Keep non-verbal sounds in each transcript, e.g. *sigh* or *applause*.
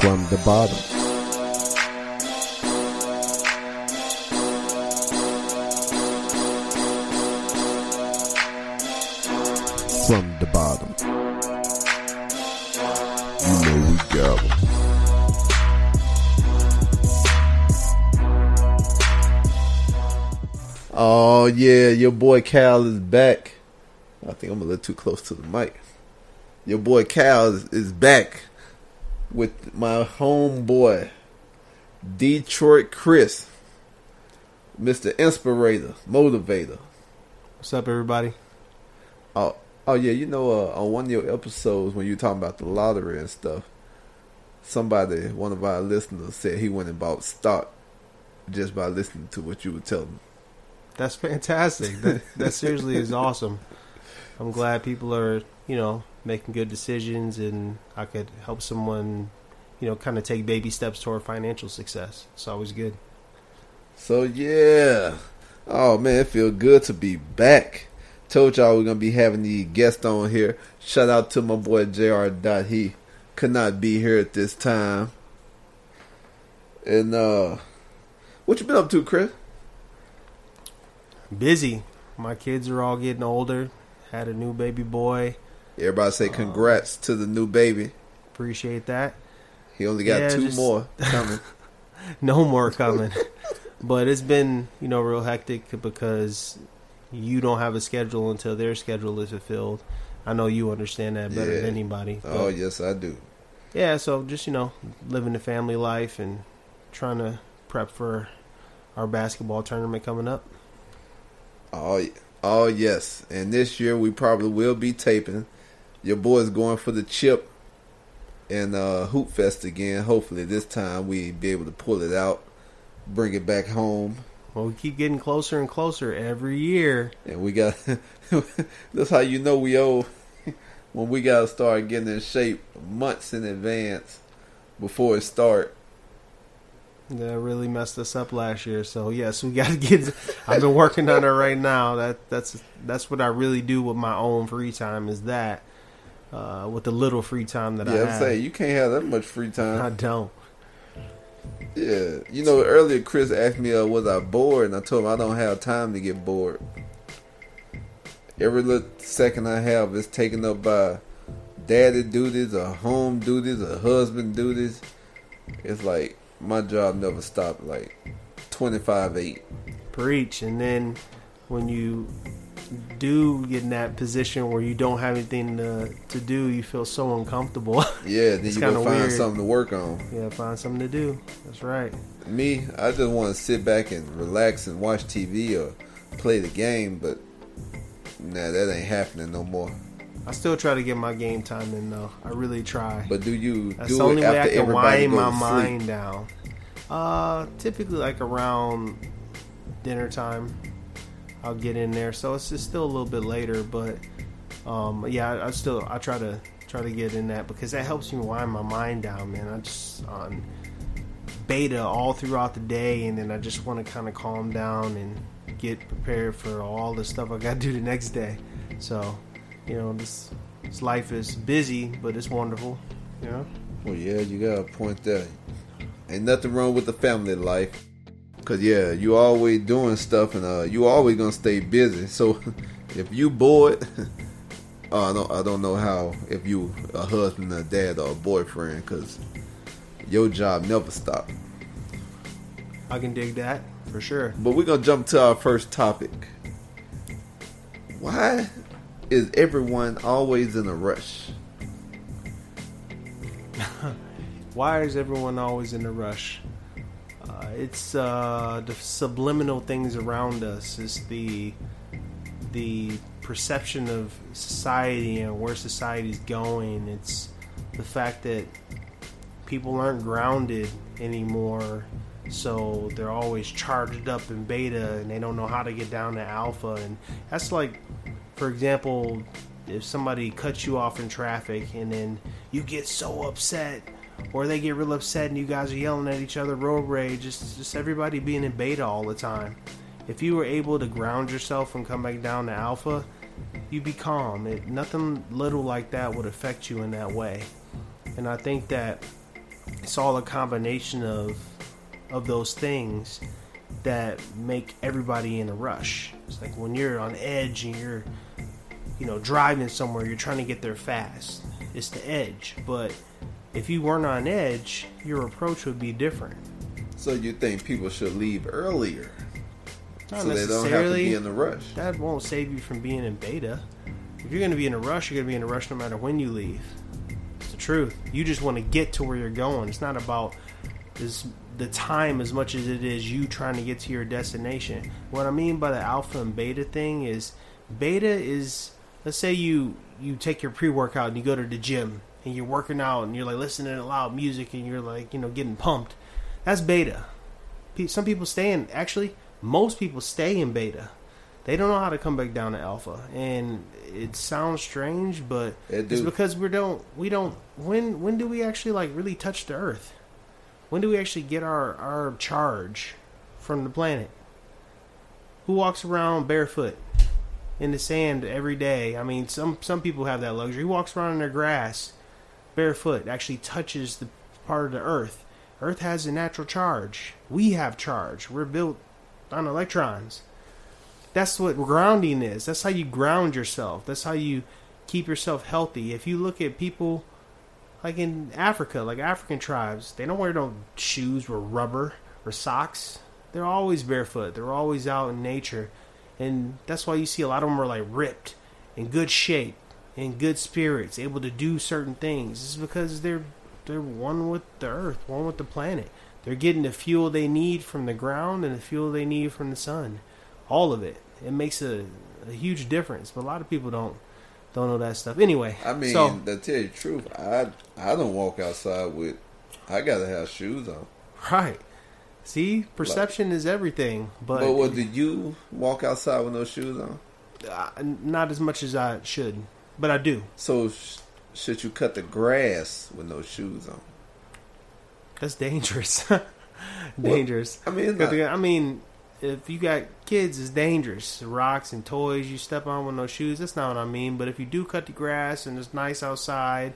From the bottom. From the bottom. You know we gather. Oh yeah, your boy Cal is back. I think I'm a little too close to the mic. Your boy Cal is, is back with my homeboy Detroit Chris, Mr. Inspirator, Motivator. What's up, everybody? Oh, oh yeah, you know, uh, on one of your episodes when you were talking about the lottery and stuff, somebody, one of our listeners, said he went and bought stock just by listening to what you were telling. That's fantastic. That that seriously is awesome. I'm glad people are, you know, making good decisions and I could help someone, you know, kind of take baby steps toward financial success. It's always good. So yeah, oh man, it feels good to be back. Told y'all we're gonna be having the guest on here. Shout out to my boy Jr. Dot. He could not be here at this time. And uh, what you been up to, Chris? Busy. My kids are all getting older. Had a new baby boy. Everybody say congrats to the new baby. Appreciate that. He only got Yeah, two just- more coming. *laughs* No more coming. but it's been, you know, real hectic because you don't have a schedule until their schedule is fulfilled. I know you understand that better Yeah. than anybody. oh yes, I do. Yeah, so just you know, living the family life and trying to prep for our basketball tournament coming up. Oh, oh yes. And this year we probably will be taping. Your boy's going for the chip and uh, Hoop Fest again. Hopefully this time we be able to pull it out, bring it back home, Well, we keep getting closer and closer every year. and we got. *laughs* that's how you know we owe. *laughs* when we gotta start getting in shape months in advance before it start. That really messed us up last year. So yes, we got to get. I've been working on it right now. That that's that's what I really do with my own free time. Is that uh, with the little free time that I Yeah, I'm have. saying you can't have that much free time. I don't. Yeah, you know, earlier Chris asked me, uh, "Was I bored?" And I told him I don't have time to get bored. Every little second I have is taken up by daddy duties, or home duties, or husband duties. It's like my job never stopped. Like twenty five eight. preach and then when you do get in that position where you don't have anything to, to do you feel so uncomfortable. *laughs* Yeah, then you gotta find weird. something to work on. yeah find something to do. That's right. Me, I just want to sit back and relax and watch TV or play the game, but nah, that ain't happening no more. i still try to get my game time in though. I really try. But do you that's do the only it way after i can wind go my mind down. Uh typically like around dinner time i'll get in there so it's just still a little bit later but um yeah I, I still i try to try to get in that because that helps me wind my mind down man i just on beta all throughout the day and then i just want to kind of calm down and get prepared for all the stuff i got to do the next day so you know this this life is busy but it's wonderful you know Well, yeah, you got a point there. Ain't nothing wrong with the family life. Cause yeah, you always doing stuff, and uh, you always gonna stay busy. So *laughs* if you bored, uh, *laughs* I don't, I don't know how if you a husband, a dad, or a boyfriend, cause your job never stop. i can dig that for sure But we're gonna jump to our first topic. Why is everyone always in a rush? *laughs* why is everyone always in a rush uh, it's uh, the subliminal things around us it's the the perception of society and where society's going it's the fact that people aren't grounded anymore, so they're always charged up in beta and they don't know how to get down to alpha. And that's like, for example, if somebody cuts you off in traffic and then you get so upset or they get real upset and you guys are yelling at each other, road rage, just, just everybody being in beta all the time. If you were able to ground yourself and come back down to alpha, you'd be calm. It, nothing little like that would affect you in that way. And I think that it's all a combination of of those things that make everybody in a rush. It's like when you're on edge and you're you know driving somewhere, you're trying to get there fast. It's the edge, but if you weren't on edge, your approach would be different. So you think people should leave earlier Not so they don't have to be in the rush? That won't save you from being in beta. If you're going to be in a rush, you're going to be in a rush no matter when you leave. It's the truth. You just want to get to where you're going. It's not about this, the time as much as it is you trying to get to your destination. What I mean by the alpha and beta thing is beta is let's say you you take your pre-workout and you go to the gym and you're working out and you're like listening to loud music and you're like, you know, getting pumped. That's beta. Some people stay in actually most people stay in beta. They don't know how to come back down to alpha. And it sounds strange but It it's because we don't we don't when when do we actually like really touch the earth? When do we actually get our our charge from the planet? Who walks around barefoot in the sand every day? I mean some some people have that luxury. Who walks around in their grass barefoot actually touches the part of the earth earth has a natural charge we have charge we're built on electrons that's what grounding is. That's how you ground yourself. That's how you keep yourself healthy. If you look at people like in Africa, like African tribes, they don't wear no shoes or rubber or socks. They're always barefoot. They're always out in nature. And that's why you see a lot of them are like ripped, in good shape, in good spirits, able to do certain things. Is because they're they're one with the earth, one with the planet. They're getting the fuel they need from the ground and the fuel they need from the sun all of it. It makes a, a huge difference, but a lot of people don't don't know that stuff. Anyway, I mean, so to tell you the truth, I I don't walk outside with. I gotta have shoes on. right. See, perception is everything, but, But what did you walk outside with no shoes on? uh, not as much as I should, but I do. So sh- should you cut the grass with no shoes on? That's dangerous. *laughs* dangerous. I mean, not- I mean, if you got kids, it's dangerous. Rocks and toys you step on with no shoes. That's not what I mean. But if you do cut the grass and it's nice outside,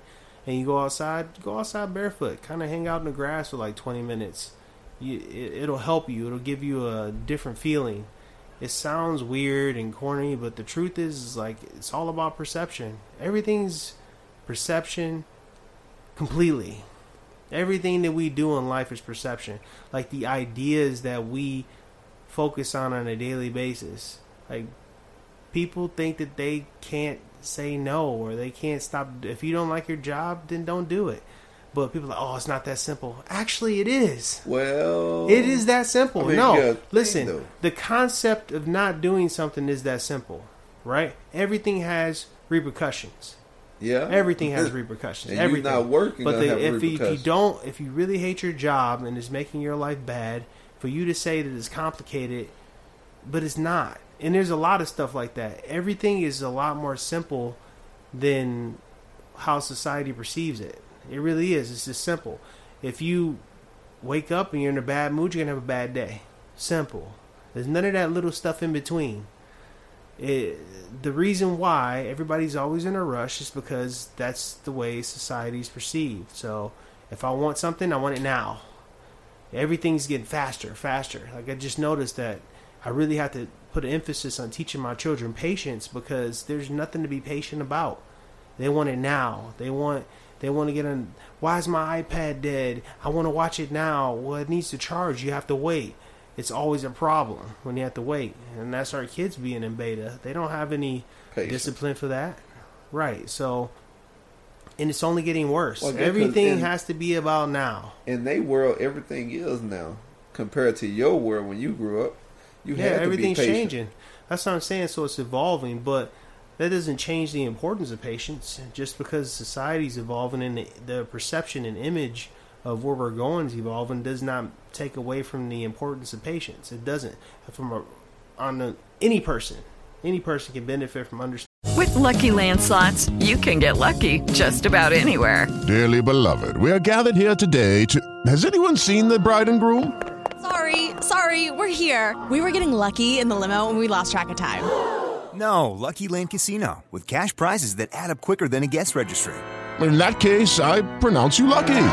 and you go outside, go outside barefoot. Kind of hang out in the grass for like twenty minutes. You, it, it'll help you. It'll give you a different feeling. It sounds weird and corny, but the truth is, is like it's all about perception. Everything's perception completely. Everything that we do in life is perception. Like the ideas that we focus on on a daily basis. Like people think that they can't say no or they can't stop. If you don't like your job, then don't do it. But people are like, oh, it's not that simple. Actually, it is. Well, It is that simple. I mean, no, listen. The concept of not doing something is that simple, right? Everything has repercussions. Yeah, Everything has *laughs* repercussions. And Everything. not working but the, if, you, if you don't, if you really hate your job and it's making your life bad, for you to say that it's complicated, but it's not. And there's a lot of stuff like that. Everything is a lot more simple than how society perceives it. It really is. It's just simple. If you wake up and you're in a bad mood, you're gonna have a bad day. Simple. There's none of that little stuff in between. It, the reason why everybody's always in a rush is because that's the way society's perceived. So if I want something, I want it now. Everything's getting faster, faster. Like I just noticed that I really have to put an emphasis on teaching my children patience because there's nothing to be patient about. They want it now. They want they want to get on. Why is my iPad dead? I want to watch it now. Well, it needs to charge. You have to wait. It's always a problem when you have to wait, and that's our kids being in beta. They don't have any discipline for that, right? So, and it's only getting worse. Well, Everything in- has to be about now. in their world, everything is now compared to your world when you grew up. You yeah, had to everything's be patient. Yeah, everything's changing. That's what I'm saying. So it's evolving, but that doesn't change the importance of patience. Just because society's evolving and the, the perception and image of where we're going is evolving does not take away from the importance of patience. It doesn't. From a, on a, any person, any person can benefit from understanding. With Lucky Land slots, you can get lucky just about anywhere. Dearly beloved, we are gathered here today to. Has anyone seen the bride and groom? Sorry, sorry, we're here. We were getting lucky in the limo and we lost track of time. No, Lucky Land Casino, with cash prizes that add up quicker than a guest registry. In that case, I pronounce you lucky.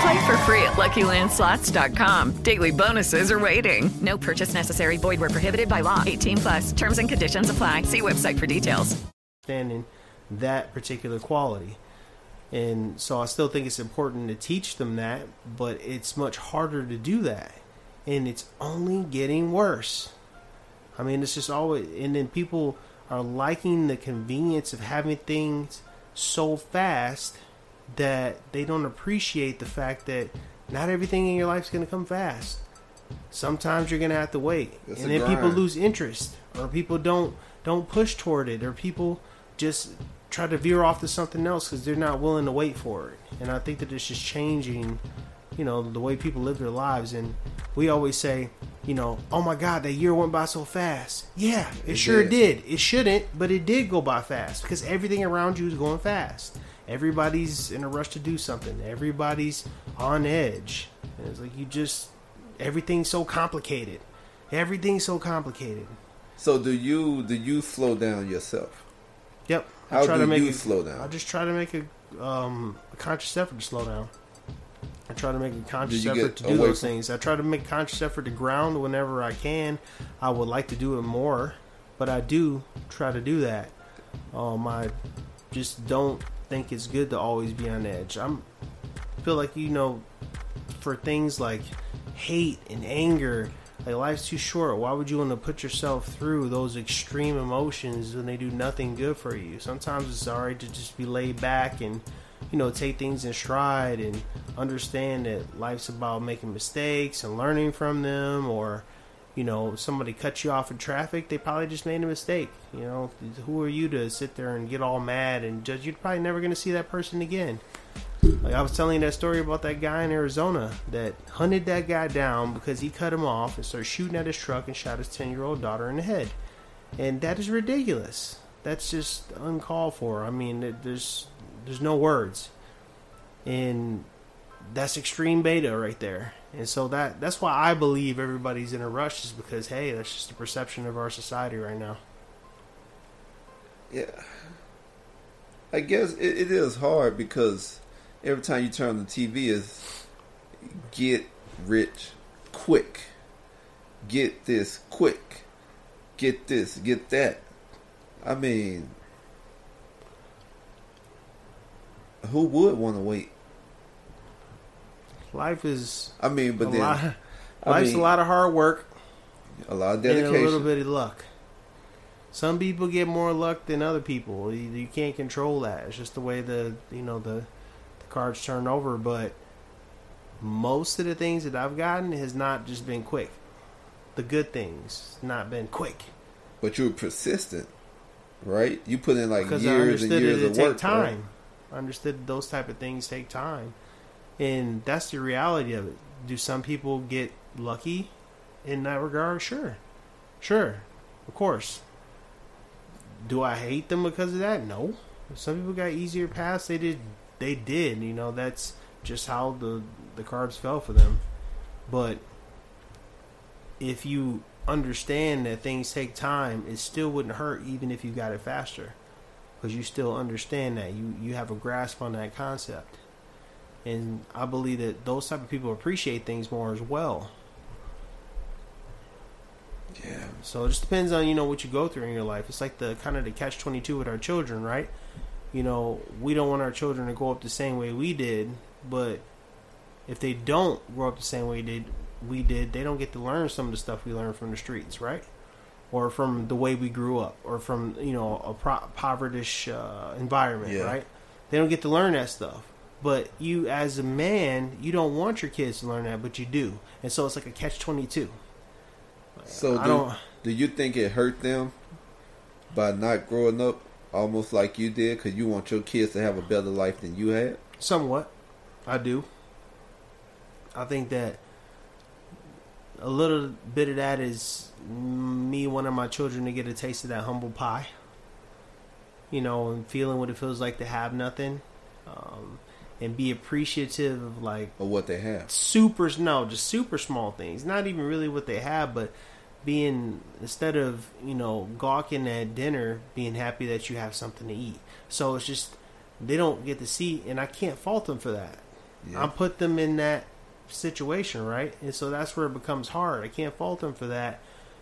Play for free at LuckyLandSlots.com. Daily bonuses are waiting. No purchase necessary. Void where prohibited by law. 18 plus. Terms and conditions apply. See website for details. understanding that particular quality. And so I still think it's important to teach them that, but it's much harder to do that. And it's only getting worse. I mean, it's just always, and then people are liking the convenience of having things so fast that they don't appreciate the fact that not everything in your life is going to come fast. Sometimes you're going to have to wait, It's and then people lose interest, or people don't don't push toward it, or people just try to veer off to something else because they're not willing to wait for it. And I think that it's just changing, you know, the way people live their lives. And we always say, you know, oh my God, that year went by so fast. Yeah, it, It sure did. did. It shouldn't, but it did go by fast because everything around you is going fast. Everybody's in a rush to do something. Everybody's on edge. And it's like you just everything's so complicated. Everything's so complicated. So do you do you slow down yourself? Yep. How do you slow down? I just try to make a um, a conscious effort to slow down. I try to make a conscious effort get to do those things. I try to make a conscious effort to ground whenever I can. I would like to do it more, but I do try to do that. Um, I just don't think it's good to always be on edge. I'm feel like you know, for things like hate and anger, like life's too short. Why would you want to put yourself through those extreme emotions when they do nothing good for you? Sometimes it's alright to just be laid back and you know take things in stride and understand that life's about making mistakes and learning from them or you know somebody cut you off in traffic they probably just made a mistake you know who are you to sit there and get all mad and judge you're probably never going to see that person again like I was telling that story about that guy in Arizona that hunted that guy down because he cut him off and started shooting at his truck and shot his 10 year old daughter in the head. And that is ridiculous. That's just uncalled for. I mean, there's there's no words. And that's extreme beta right there. And so that that's why I believe everybody's in a rush is because hey, that's just the perception of our society right now. Yeah. I guess it, it is hard because every time you turn on the TV is get rich quick. Get this quick. Get this, get that. I mean, who would want to wait? Life is I mean, but a then lot, life's mean, a lot of hard work. a lot of and a little bit of luck. Some people get more luck than other people. You, you can't control that. It's just the way the you know the the cards turn over. But most of the things that I've gotten has not just been quick. The good things not been quick But you were persistent, right? You put in like because years and years it of take work. time. right? Understood those type of things take time, and that's the reality of it. Do some people get lucky in that regard? Sure, sure, of course. Do I hate them because of that? No. Some people got easier paths. They did. They did. You know, that's just how the the cards fell for them. But if you understand that things take time, it still wouldn't hurt even if you got it faster because you still understand that. You you have a grasp on that concept. And i believe that those type of people appreciate things more as well. Yeah. so it just depends on you know what you go through in your life. It's like the kind of the catch 22 with our children right? You know we don't want our children to grow up the same way we did but if they don't grow up the same way did we did they don't get to learn some of the stuff we learned from the streets right or from the way we grew up or from you know a pro- povertish uh, environment Yeah. right they don't get to learn that stuff but you as a man you don't want your kids to learn that but you do and so it's like a catch 22 So I do, don't- do you think it hurt them by not growing up almost like you did because you want your kids to have a better life than you had? Somewhat, I do. I think that a little bit of that is me wanting my children to get a taste of that humble pie. You know, and feeling what it feels like to have nothing, um, and be appreciative of like Or what they have. super no, just super small things. Not even really what they have, but being instead of you know gawking at dinner, being happy that you have something to eat. So it's just they don't get to see, and I can't fault them for that. Yeah. I put them in that situation, right? And so that's where it becomes hard. I can't fault them for that,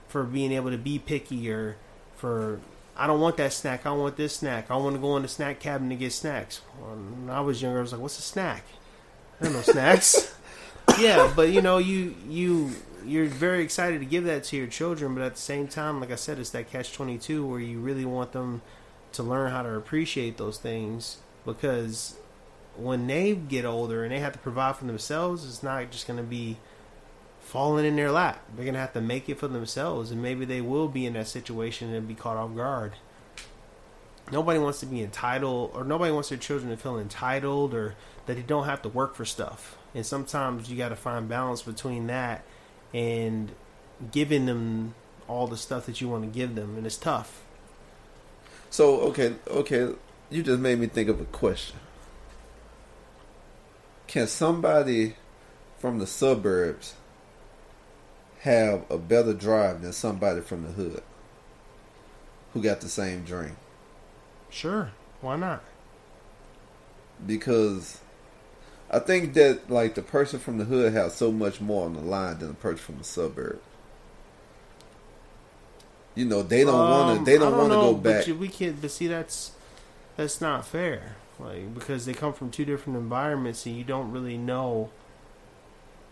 for being able to be picky or for I don't want that snack. I want this snack. I want to go in the snack cabin to get snacks. When I was younger, I was like, "What's a snack?" I don't know *laughs* snacks. yeah, but you know, you you you're very excited to give that to your children, but at the same time, like I said, it's that catch twenty two where you really want them to learn how to appreciate those things because when they get older and they have to provide for themselves, it's not just going to be falling in their lap. They're going to have to make it for themselves, and maybe they will be in that situation and be caught off guard. Nobody wants to be entitled, or nobody wants their children to feel entitled, or that they don't have to work for stuff. And sometimes you got to find balance between that and giving them all the stuff that you want to give them, and it's tough. So okay, okay, you just made me think of a question. Can somebody from the suburbs have a better drive than somebody from the hood who got the same dream? Sure, why not? Because I think that like the person from the hood has so much more on the line than the person from the suburb. You know, they don't want Um, to. They I don't want to go back. But we can't. But see, that's that's not fair. Like because they come from two different environments, and you don't really know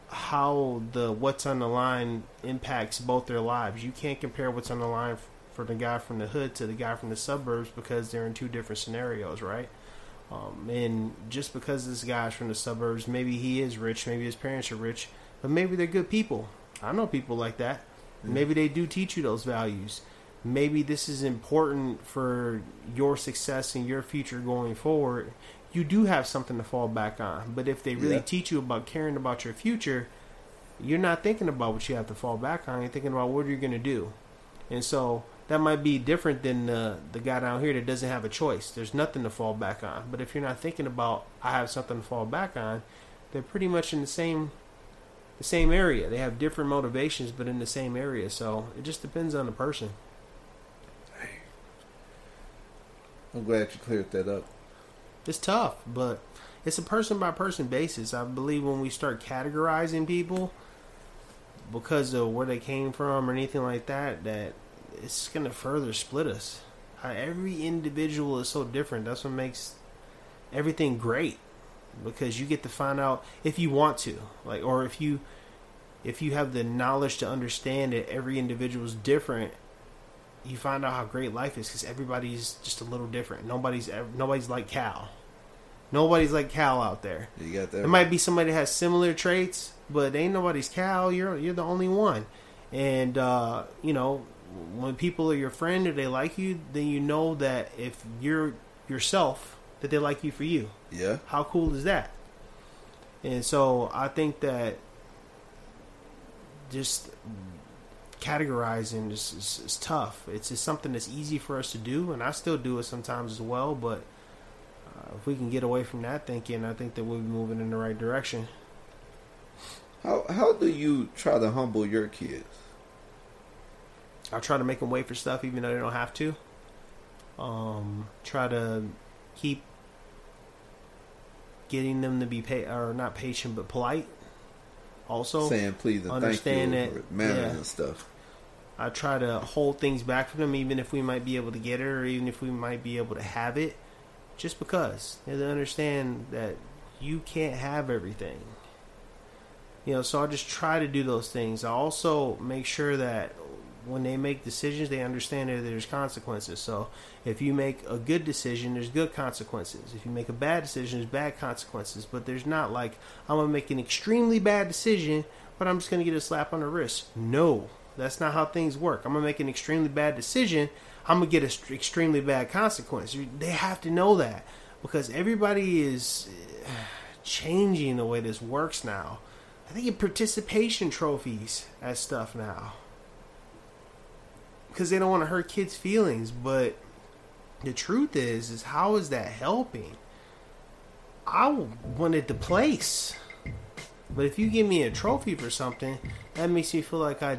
how the what's on the line impacts both their lives. You can't compare what's on the line for the guy from the hood to the guy from the suburbs because they're in two different scenarios, right? Um, and just because this guy's from the suburbs, maybe he is rich, maybe his parents are rich, but maybe they're good people. I know people like that. Maybe they do teach you those values. Maybe this is important for your success and your future going forward. You do have something to fall back on. But if they really Yeah. teach you about caring about your future, you're not thinking about what you have to fall back on. You're thinking about what you're going to do. And so that might be different than the, the guy down here that doesn't have a choice. There's nothing to fall back on. But if you're not thinking about, I have something to fall back on, they're pretty much in the same the same area. They have different motivations, but in the same area. So it just depends on the person. I'm glad you cleared that up. It's tough, but it's a person by person basis. I believe when we start categorizing people because of where they came from or anything like that, that it's going to further split us. Every individual is so different. That's what makes everything great because you get to find out if you want to, like, or if you if you have the knowledge to understand that every individual is different you find out how great life is because everybody's just a little different. Nobody's nobody's like Cal. Nobody's like Cal out there. You got that. There might be somebody that has similar traits, but ain't nobody's Cal. You're you're the only one. And uh, you know, when people are your friend or they like you, then you know that if you're yourself, that they like you for you. Yeah. How cool is that? And so I think that just categorizing is, is, is tough. It's just something that's easy for us to do, and I still do it sometimes as well. But uh, if we can get away from that thinking, I think that we'll be moving in the right direction. How how do you try to humble your kids? I try to make them wait for stuff even though they don't have to. Um, try to keep getting them to be pa- or not patient but polite. Also, Saying please and understand thank you, that- manners yeah. and stuff. I try to hold things back from them, even if we might be able to get it, or even if we might be able to have it, just because they understand that you can't have everything. You know, so I just try to do those things. I also make sure that when they make decisions, they understand that there's consequences. So if you make a good decision, there's good consequences. If you make a bad decision, there's bad consequences. But there's not like I'm gonna make an extremely bad decision, but I'm just gonna get a slap on the wrist. No, that's not how things work. I'm gonna make an extremely bad decision. I'm gonna get an extremely bad consequence. They have to know that because everybody is uh, changing the way this works now. they get participation trophies as stuff now because they don't want to hurt kids' feelings. But the truth is, is how is that helping? I wanted the place, but if you give me a trophy for something, that makes me feel like I.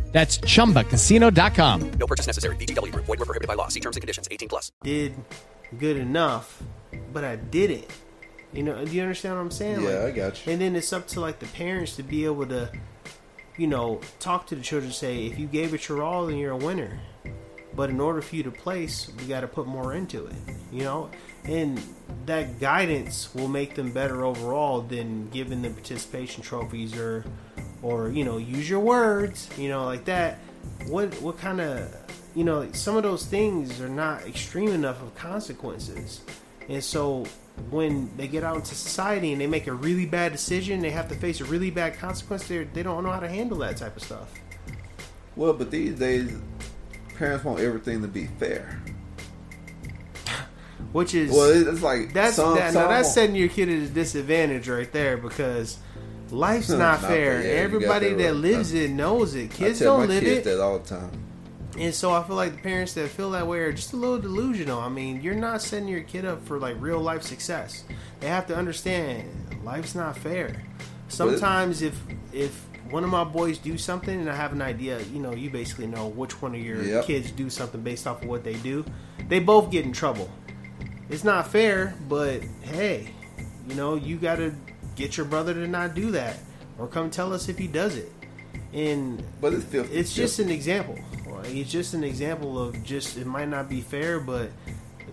That's chumbacasino.com. No purchase necessary. VGW Group. Void were prohibited by law. See terms and conditions. 18 plus. did good enough, but I didn't. You know, do you understand what I'm saying? Yeah, Like, I got you. And then it's up to like the parents to be able to, you know, talk to the children. Say, if you gave it your all, then you're a winner. But in order for you to place, we got to put more into it. You know, and that guidance will make them better overall than giving them participation trophies or, or you know, use your words. You know, like that. What what kind of you know some of those things are not extreme enough of consequences, and so when they get out into society and they make a really bad decision, they have to face a really bad consequence. They they don't know how to handle that type of stuff. Well, but these days, parents want everything to be fair. Which is Well, it's like that's some- that, some now that's setting your kid at a disadvantage right there because life's *laughs* not, Not fair. fair, yeah, Everybody that that right. lives I- it knows it. Kids don't live kids it. that all the time. And so I feel like the parents that feel that way are just a little delusional. I mean, you're not setting your kid up for like real life success. They have to understand life's not fair. Sometimes if if one of my boys do something and I have an idea, you know, you basically know which one of your Yep. kids do something based off of what they do. They both get in trouble. It's not fair, but hey, you know, you got to get your brother to not do that or come tell us if he does it. And But it's 50 it's just an example. Like, it's just an example of just it might not be fair, but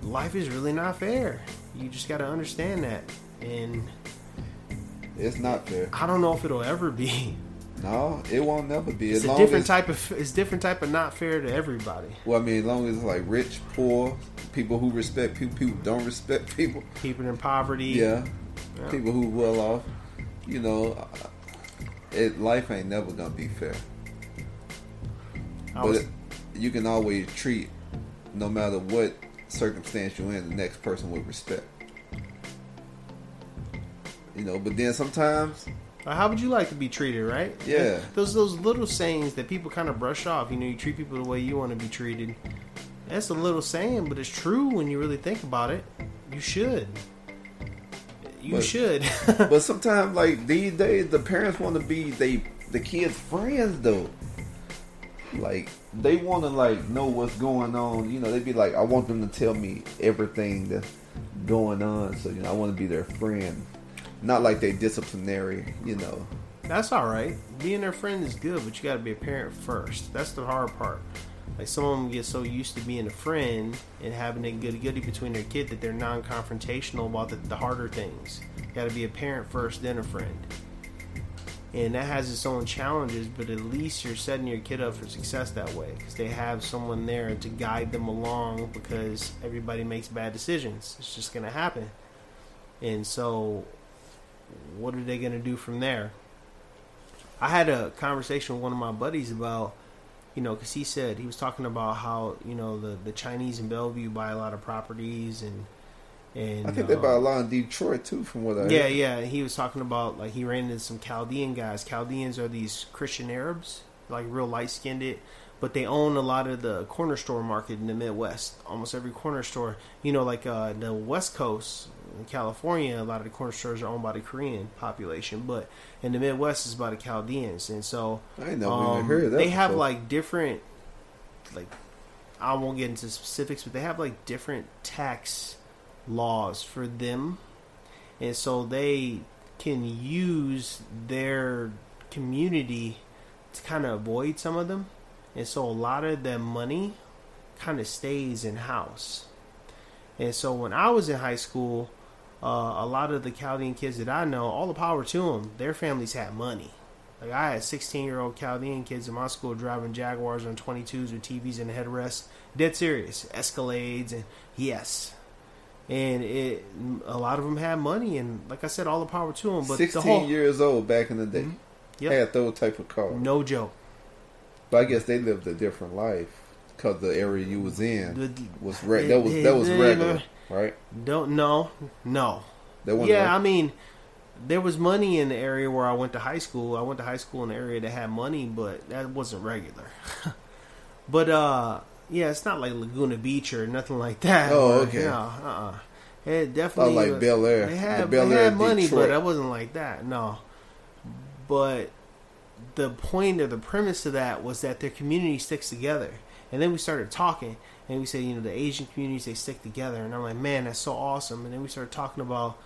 life is really not fair. You just got to understand that. And It's not fair. I don't know if it'll ever be. No, it won't never be. It's As a different as, type of it's different type of not fair to everybody. Well, I mean, as long as it's like rich, poor, people who respect people, people who don't respect people. People in poverty. Yeah, Yeah. people who well off. You know, it life ain't never gonna be fair. I But was- it, you can always treat, no matter what circumstance you're in, the next person with respect. You know, but then sometimes, How would you like to be treated, right? Yeah. Those those little sayings that people kind of brush off. You know, you treat people the way you want to be treated. That's a little saying, but it's true when you really think about it. You should. You But- should. *laughs* but sometimes, like these days, the parents want to be they the kids' friends though. Like they want to like know what's going on. You know, they'd be like, I want them to tell me everything that's going on. So you know, I want to be their friend, not like they disciplinary. You know, That's all right. Being their friend is good, but you got to be a parent first. That's the hard part. Like some of them get so used to being a friend and having a goody goody between their kid that they're non-confrontational about the, the harder things. Got to be a parent first, then a friend. And that has its own challenges, but at least you're setting your kid up for success that way because they have someone there to guide them along. Because everybody makes bad decisions; it's just going to happen. And so, what are they going to do from there? I had a conversation with one of my buddies about, you know, because he said he was talking about how you know the the Chinese in Bellevue buy a lot of properties and and I think they uh, buy a lot in Detroit too, from what I yeah, heard. yeah. He was talking about like he ran into some Chaldean guys. Chaldeans are these Christian Arabs, like real light skinned it, but they own a lot of the corner store market in the Midwest. Almost every corner store, you know, like uh, the West Coast, in California, a lot of the corner stores are owned by the Korean population, but in the Midwest, it's by the Chaldeans, and so I know um, even heard that they have before. like different, like I won't get into specifics, but they have like different tax laws for them, and so they can use their community to kind of avoid some of them, and so a lot of their money kind of stays in house. And so when I was in high school, uh, a lot of the Chaldean kids that I know, all the power to them, their families had money. Like I had 16 year old Chaldean kids in my school driving Jaguars on 22s with TVs and headrests. Dead serious. Escalades and yes. And it, a lot of them had money, and like I said, all the power to them. But Sixteen the whole, years old back in the day, Yep. had those type of cars. no joke. But I guess they lived a different life because the area you was in The- was re- that was that was regular, right? Don't know, no. Wasn't yeah, I mean, there was money in the area where I went to high school. I went to high school in the area that had money, but that wasn't regular. *laughs* but uh, yeah, it's not like Laguna Beach or nothing like that. Oh, okay. No, uh, uh It definitely like was- Bel Air. They The had, Bel they Air money, Detroit. but that wasn't like that. No, but the point or the premise of that was that their community sticks together. And then we started talking, and we said, you know, the Asian communities they stick together, and I'm like, man, that's so awesome. And then we started talking about,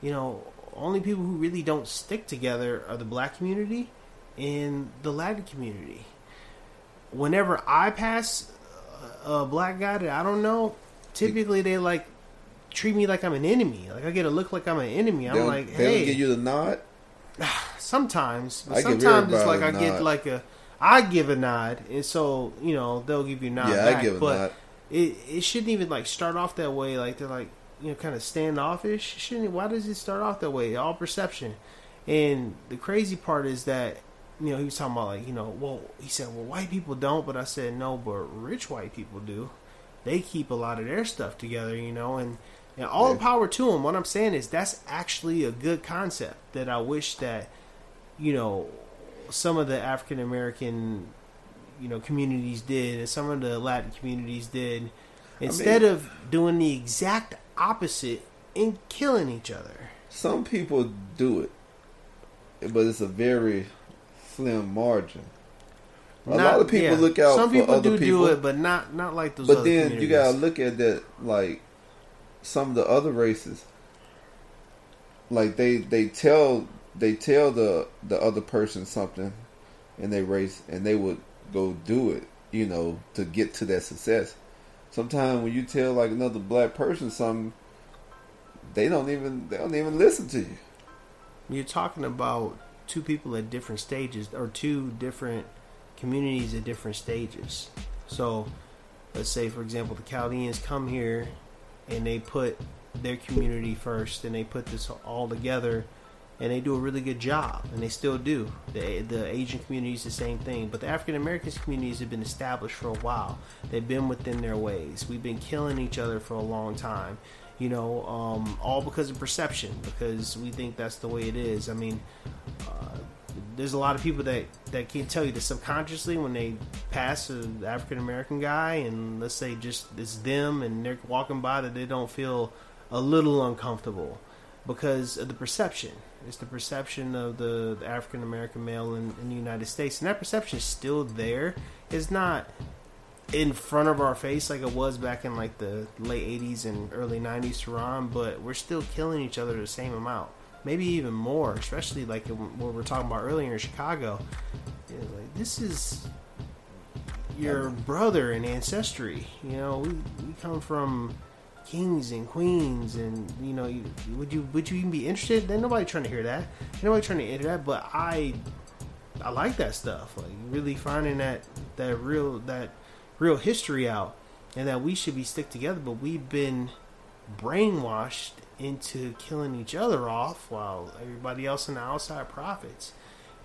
you know, only people who really don't stick together are the black community and the Latin community. Whenever I pass a black guy that I don't know, typically they like treat me like I'm an enemy. Like I get a look like I'm an enemy. I'm like, they don't give you the nod. *sighs* sometimes, but I sometimes it's like I get like a, I give a nod, and so you know they'll give you a nod. Yeah, I give a but nod. It it shouldn't even like start off that way. Like they're like you know kind of standoffish. Shouldn't it? Why does it start off that way? All perception. And the crazy part is that you know he was talking about like you know well he said well white people don't, but I said no, but rich white people do. They keep a lot of their stuff together, you know, and. And all the power to them. What I'm saying is that's actually a good concept that I wish that you know some of the African American you know communities did and some of the Latin communities did instead mean- of doing the exact opposite and killing each other. Some people do it, but it's a very slim margin. A Not- lot of people yeah, look out Some people other do people, do it, but not not like those. but then you gotta look at that like some of the other races. Like they they tell they tell the the other person something and they race, and they would go do it, you know, to get to that success. Sometimes when you tell like another black person something, they don't even they don't even listen to you. You're talking about two people at different stages, or two different communities at different stages. So, let's say, for example, the Chaldeans come here and they put their community first, and they put this all together, and they do a really good job, and they still do. The the Asian community is the same thing, but the African American communities have been established for a while. They've been within their ways. We've been killing each other for a long time. You know, um, all because of perception, because we think that's the way it is. I mean, uh, there's a lot of people that that can't tell you that subconsciously when they pass an African American guy, and let's say just it's them, and they're walking by that they don't feel a little uncomfortable because of the perception. It's the perception of the, the African American male in, in the United States, and that perception is still there. It's not in front of our face like it was back in like the late 80s and early 90s Tehran, but we're still killing each other the same amount. Maybe even more, especially like what we're talking about earlier in Chicago. Like, this is your brother in ancestry. You know, we, we come from kings and queens, and you know, you, would you would you even be interested? then nobody trying to hear that. Nobody trying to hear that. But I, I like that stuff. Like really finding that that real that real history out, and that we should be stick together. But we've been brainwashed into killing each other off while everybody else on the outside profits.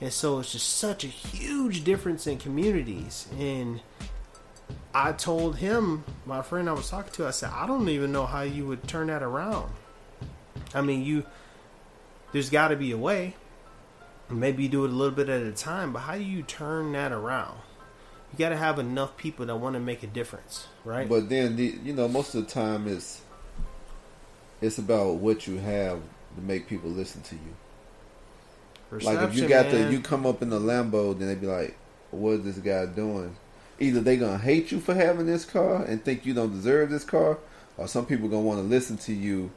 And so it's just such a huge difference in communities. And I told him, my friend I was talking to, I said, I don't even know how you would turn that around. I mean, you, there's got to be a way. Maybe you do it a little bit at a time, but how do you turn that around? you got to have enough people that want to make a difference, right? But then, the, you know, most of the time it's it's about what you have to make people listen to you. like if you got man. the you come up in the Lambo, then they'd be like, "What is this guy doing?" Either they're gonna hate you for having this car and think you don't deserve this car, or some people gonna want to listen to you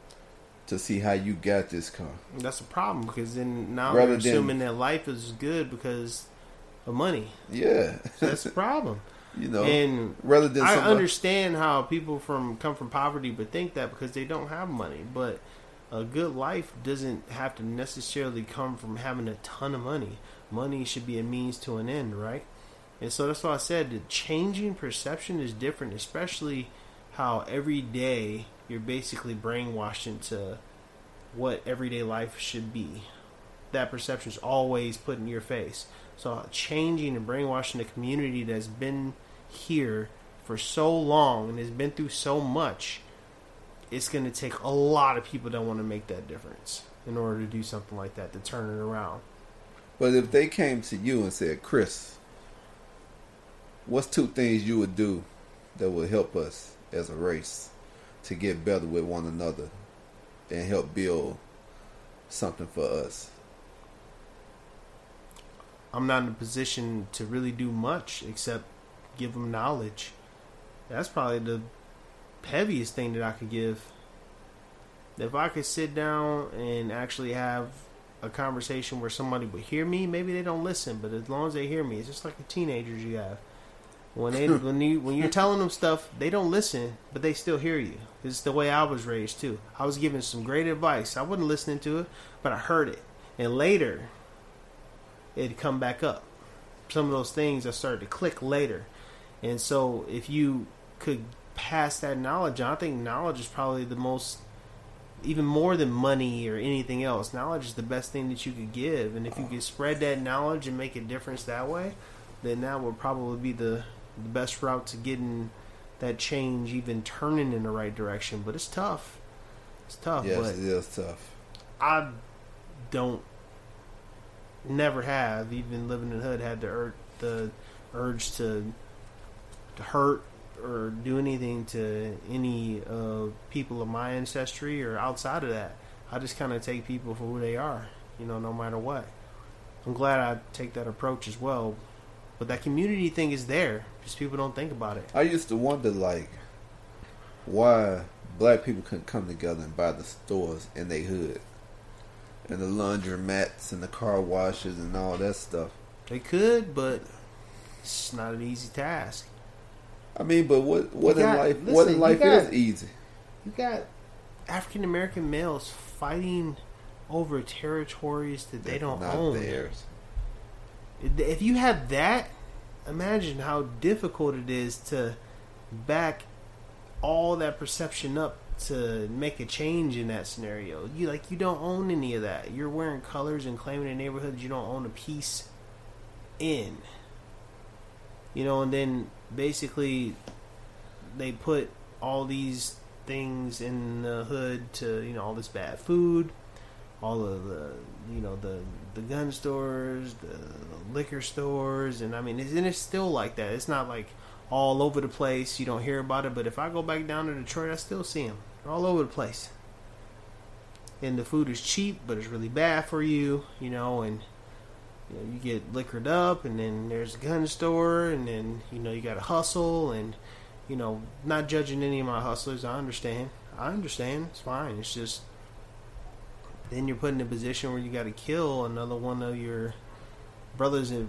to see how you got this car. That's a problem because then now Rather they're than- assuming that life is good because of money. Yeah, So that's a problem. *laughs* you know. and rather than I somebody- understand how people from come from poverty but think that because they don't have money. But a good life doesn't have to necessarily come from having a ton of money. Money should be a means to an end, right? And so that's why I said that changing perception is different, especially how every day you're basically brainwashed into what everyday life should be. That perception is always put in your face. So changing and brainwashing a community that's been here for so long and has been through so much, it's going to take a lot of people that want to make that difference in order to do something like that to turn it around. But if they came to you and said, "Chris, what's two things you would do that would help us as a race to get better with one another and help build something for us?" I'm not in a position to really do much except give them knowledge. That's probably the heaviest thing that I could give. If I could sit down and actually have a conversation where somebody would hear me, maybe they don't listen, but as long as they hear me, it's just like the teenagers you have. When they *laughs* when you when you're telling them stuff, they don't listen, but they still hear you. It's the way I was raised too. I was given some great advice. I wasn't listening to it, but I heard it, and later it'd come back up. Some of those things I started to click later. And so if you could pass that knowledge on, I think knowledge is probably the most even more than money or anything else. Knowledge is the best thing that you could give. And if you could spread that knowledge and make a difference that way, then that would probably be the, the best route to getting that change even turning in the right direction. But it's tough. It's tough. yes, but it is tough. I don't never have even living in the hood had the ur- the urge to to hurt or do anything to any uh, people of my ancestry or outside of that. I just kind of take people for who they are, you know, no matter what. I'm glad I take that approach as well. But that community thing is there, just people don't think about it. I used to wonder like why black people couldn't come together and buy the stores in their hood. And the laundromats and the car washes and all that stuff. They could, but it's not an easy task. I mean, but what what You in got- life what in life got- is easy? You got African American males fighting over territories that they don't Not own. theirs. If you have that, imagine how difficult it is to back all that perception up to make a change in that scenario. You like you don't own any of that. You're wearing colors and claiming a neighborhood you don't own a piece in. You know, and then basically they put all these things in the hood to you know all this bad food, all of the you know the the gun stores, the, liquor stores, and I mean, it's, and it's still like that. It's not like all over the place. You don't hear about it, but if I go back down to Detroit, I still see them They're all over the place. And the food is cheap, but it's really bad for you, you know, and you, know, you get liquored up, and then there's a gun store, and then you know you got to hustle, and you know, not judging any of my hustlers. I understand. I understand. It's fine. It's just then you're put in a position where you got to kill another one of your brothers of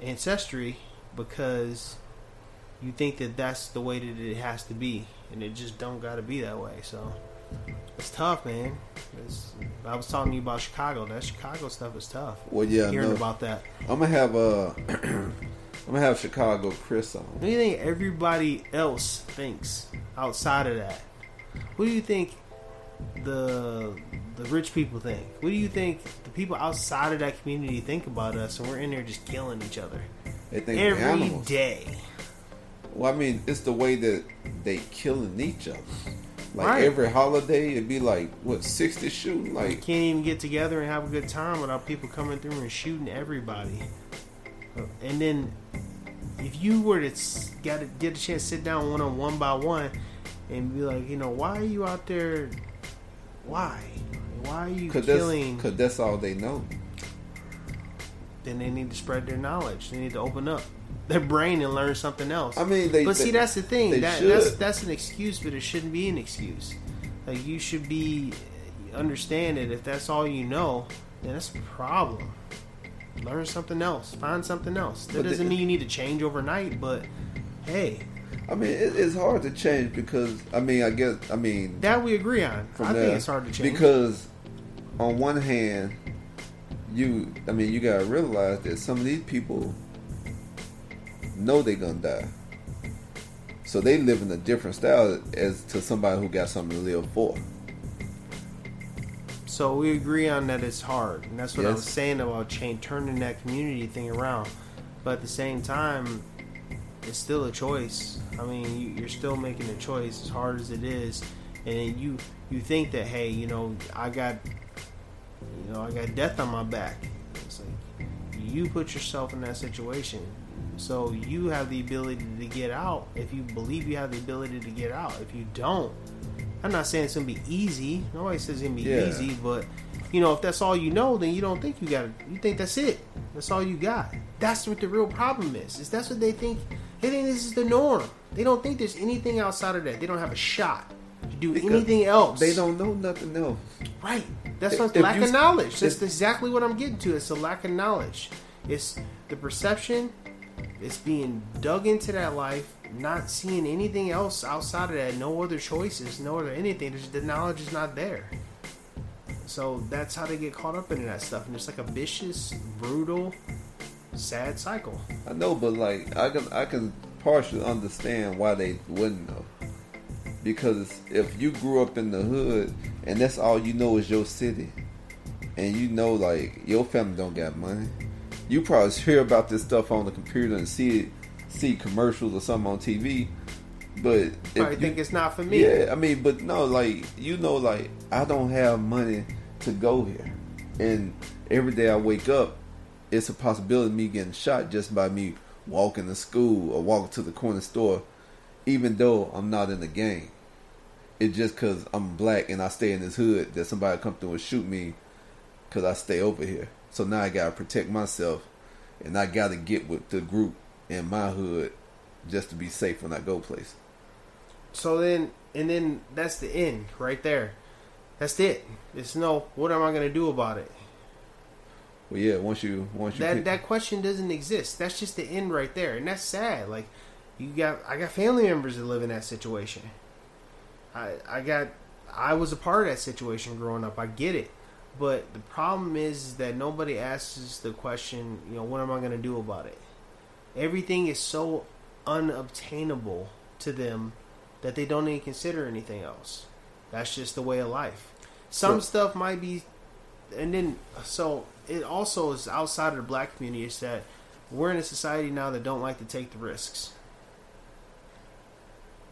ancestry because you think that that's the way that it has to be, and it just don't got to be that way. So it's tough, man. It's, I was talking to you about Chicago. That Chicago stuff is tough. Well, yeah, hearing no. about that. I'm gonna have uh, *clears throat* I'm gonna have Chicago Chris on. What do you think everybody else thinks outside of that? What do you think the the rich people think? What do you think the people outside of that community think about us? And we're in there just killing each other They think every animals. day. Well, I mean, it's the way that they killing each other. Like Right. every holiday, it'd be like what sixty shooting. Like can't even get together and have a good time without people coming through and shooting everybody. And then if you were to s- get a, get a chance to sit down one on one by one and be like, you know, why are you out there? Why? Why are you Cause killing? that's, cause that's all they know. then they need to spread their knowledge. They need to open up their brain and learn something else. I mean, they- but see, that's the thing. That, that's that's an excuse, but it shouldn't be an excuse. Like you should be understand it. If that's all you know, then that's a problem. Learn something else. Find something else. That But doesn't mean you need to change overnight. But hey, I mean, it, it's hard to change because I mean, I guess I mean that we agree on. I there think it's hard to change because on one hand, you I mean you gotta realize that some of these people know they're gonna die, so they live in a different style as to somebody who got something to live for. So we agree on that it's hard, and that's what I Yes. was saying about change, turning that community thing around. But at the same time, it's still a choice. I mean, you, you're still making a choice, as hard as it is. And then you you think that, hey, you know, I got, you know, I got death on my back. It's like you put yourself in that situation, so you have the ability to get out. If you believe you have the ability to get out, if you don't, I'm not saying it's gonna be easy. Nobody says it's gonna be Yeah. easy, but you know, if that's all you know, then you don't think you got it. You think that's it. That's all you got. That's what the real problem is. Is that's what they think? They think this is the norm. They don't think there's anything outside of that. They don't have a shot to do Because anything else. They don't know nothing else. Right. That's if lack you- of knowledge. That's if- exactly what I'm getting to. It's a lack of knowledge. It's the perception. It's being dug into that life, not seeing anything else outside of that. No other choices. No other anything. There's, the knowledge is not there. So that's how they get caught up into that stuff, and it's like a vicious, brutal, sad cycle. I know, but like I can I can partially understand why they wouldn't know. Because if you grew up in the hood and that's all you know is your city, and you know like your family don't got money, you probably hear about this stuff on the computer and see it, see commercials or something on TV. But you- think it's not for me. yeah, I mean, but no, like you know, like I don't have money to go here, and every day I wake up, it's a possibility of me getting shot just by me walking to school or walking to the corner store, even though I'm not in the gang. It's just because I'm black and I stay in this hood that somebody come through and shoot me because I stay over here. So now I gotta protect myself, and I gotta get with the group in my hood just to be safe when I go places. So then, and then that's the end right there. That's it. It's no. What am I gonna do about it? Well, yeah. Once you once you that pick- that question doesn't exist. That's just the end right there, and that's sad. Like you got, I got family members that live in that situation. I I got, I was a part of that situation growing up. I get it, but the problem is that nobody asks the question. You know, what am I going to do about it? Everything is so unobtainable to them that they don't even consider anything else. That's just the way of life. Some So- stuff might be and then so it also is outside of the black community is that we're in a society now that don't like to take the risks.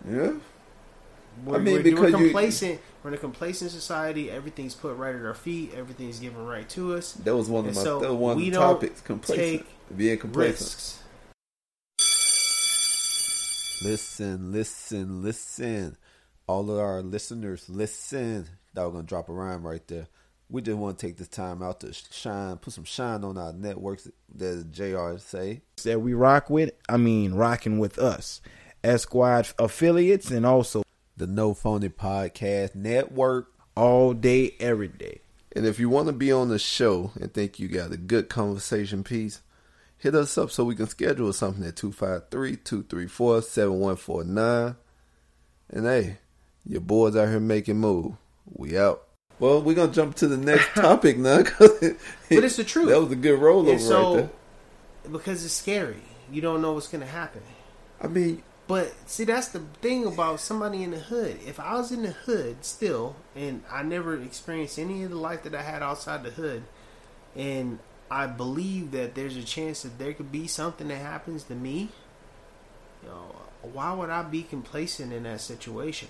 yeah. We're, I mean, we're, because we're you- complacent. We're in a complacent society. Everything's put right at our feet. Everything's given right to us. That was one of And my so that was one of the topics. Complacent, being complacent. Risks. Listen, listen, listen. All of our listeners, listen. That was gonna drop a rhyme right there. We just want to take this time out to shine, put some shine on our networks. That Jr. say. that we rock with, I mean rocking with us. Esquad affiliates and also The No Phony Podcast Network. all day, every day. And if you want to be on the show and think you got a good conversation piece, hit us up so we can schedule something at 253-234-7149. And hey, your boys out here making move. We out. Well, we're gonna jump to the next *laughs* topic now. *laughs* But it's the truth. That was a good rollover so, right there. because it's scary. You don't know what's going to happen. I mean, But see, that's the thing about somebody in the hood. If I was in the hood still, and I never experienced any of the life that I had outside the hood, and I believe that there's a chance that there could be something that happens to me, you know, why would I be complacent in that situation?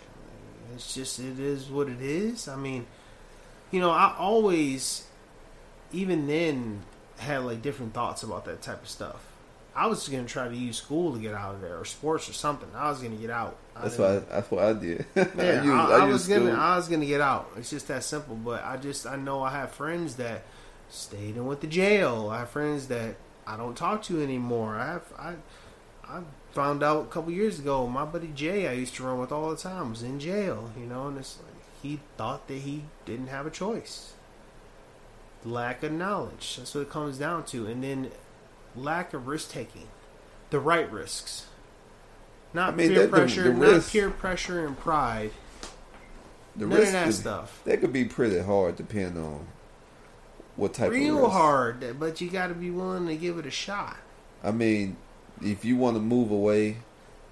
It's just it is what it is. I mean, you know, I always, even then, had like different thoughts about that type of stuff. I was gonna try to use school to get out of there or sports or something. I was gonna get out. I That's I, that's what I did. *laughs* I yeah, used- I, I I was gonna. I was gonna get out. It's just that simple. But I just, I know I have friends that stayed in with the jail. I have friends that I don't talk to anymore. I have, I, I found out a couple years ago. My buddy Jay, I used to run with all the time, was in jail. You know, and it's like he thought that he didn't have a choice. Lack of knowledge. That's what it comes down to, and then lack of risk taking, the right risks. Not I mean, peer the- pressure, the not risk- peer pressure and pride. The None of risk that could- stuff. That could be pretty hard, depending on what type of Real risk. hard, but you got to be willing to give it a shot. I mean, if you want to move away,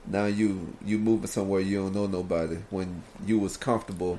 now you you moving somewhere you don't know nobody. When you was comfortable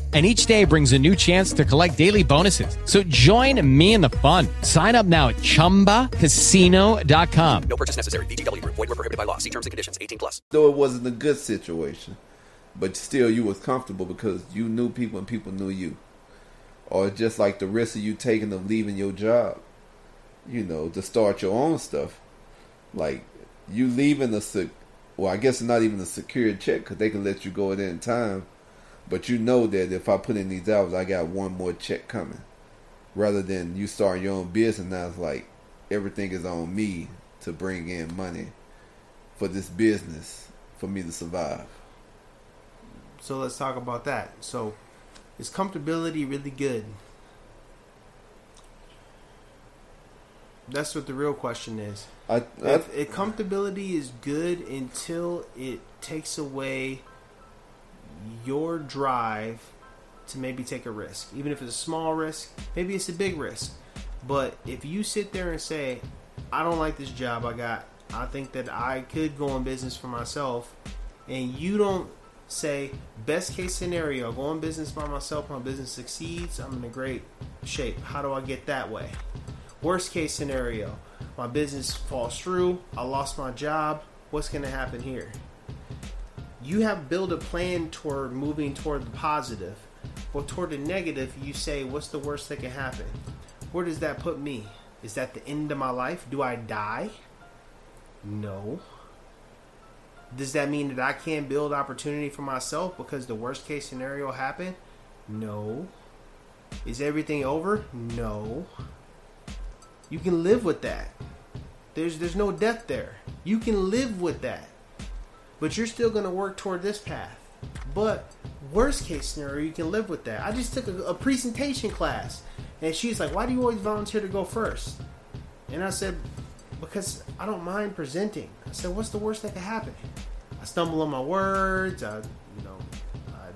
And each day brings a new chance to collect daily bonuses. So join me in the fun. Sign up now at chumbacasino.com. No purchase necessary. VGW Group. Void were prohibited by law. See terms and conditions. 18 plus. though it wasn't a good situation, but still you was comfortable because you knew people and people knew you. Or just like the risk of you taking of leaving your job, you know, to start your own stuff. Like you leaving a sec- well, I guess not even a secured check because they can let you go at any time. But you know that if I put in these hours, I got one more check coming. Rather than you starting your own business, now it's like everything is on me to bring in money for this business for me to survive. So let's talk about that. So, is comfortability really good? That's what the real question is. I, I if, if comfortability is good until it takes away your drive to maybe take a risk, even if it's a small risk, maybe it's a big risk. But if you sit there and say, "I don't like this job I got. I think that I could go in business for myself," and you don't say, "Best case scenario, go in business by myself. My business succeeds. I'm in a great shape. How do I get that way?" Worst case scenario, my business falls through. I lost my job. What's going to happen here? You have built a plan toward moving toward the positive, but toward the negative, you say, "What's the worst that can happen?" Where does that put me? Is that the end of my life? Do I die? No. Does that mean that I can't build opportunity for myself because the worst case scenario happened? No. Is everything over? No. You can live with that. There's there's no death there. You can live with that. But you're still going to work toward this path. But worst case scenario, you can live with that. I just took a, a presentation class, and she's like, "Why do you always volunteer to go first? And I said, "Because I don't mind presenting." I said, "What's the worst that could happen? I stumble on my words. I, you know, I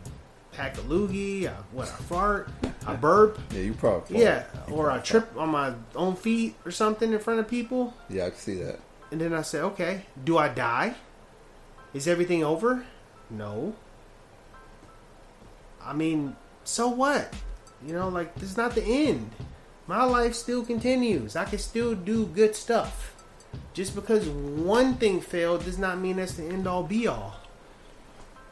pack a loogie. I, what? I fart. I burp. Yeah, you probably. Yeah, or I trip on my own feet or something in front of people. Yeah, I can see that. And then I say, okay, do I die? Is everything over? No. I mean, so what? You know, like, this is not the end. My life still continues. I can still do good stuff. Just because one thing failed does not mean that's the end all be all.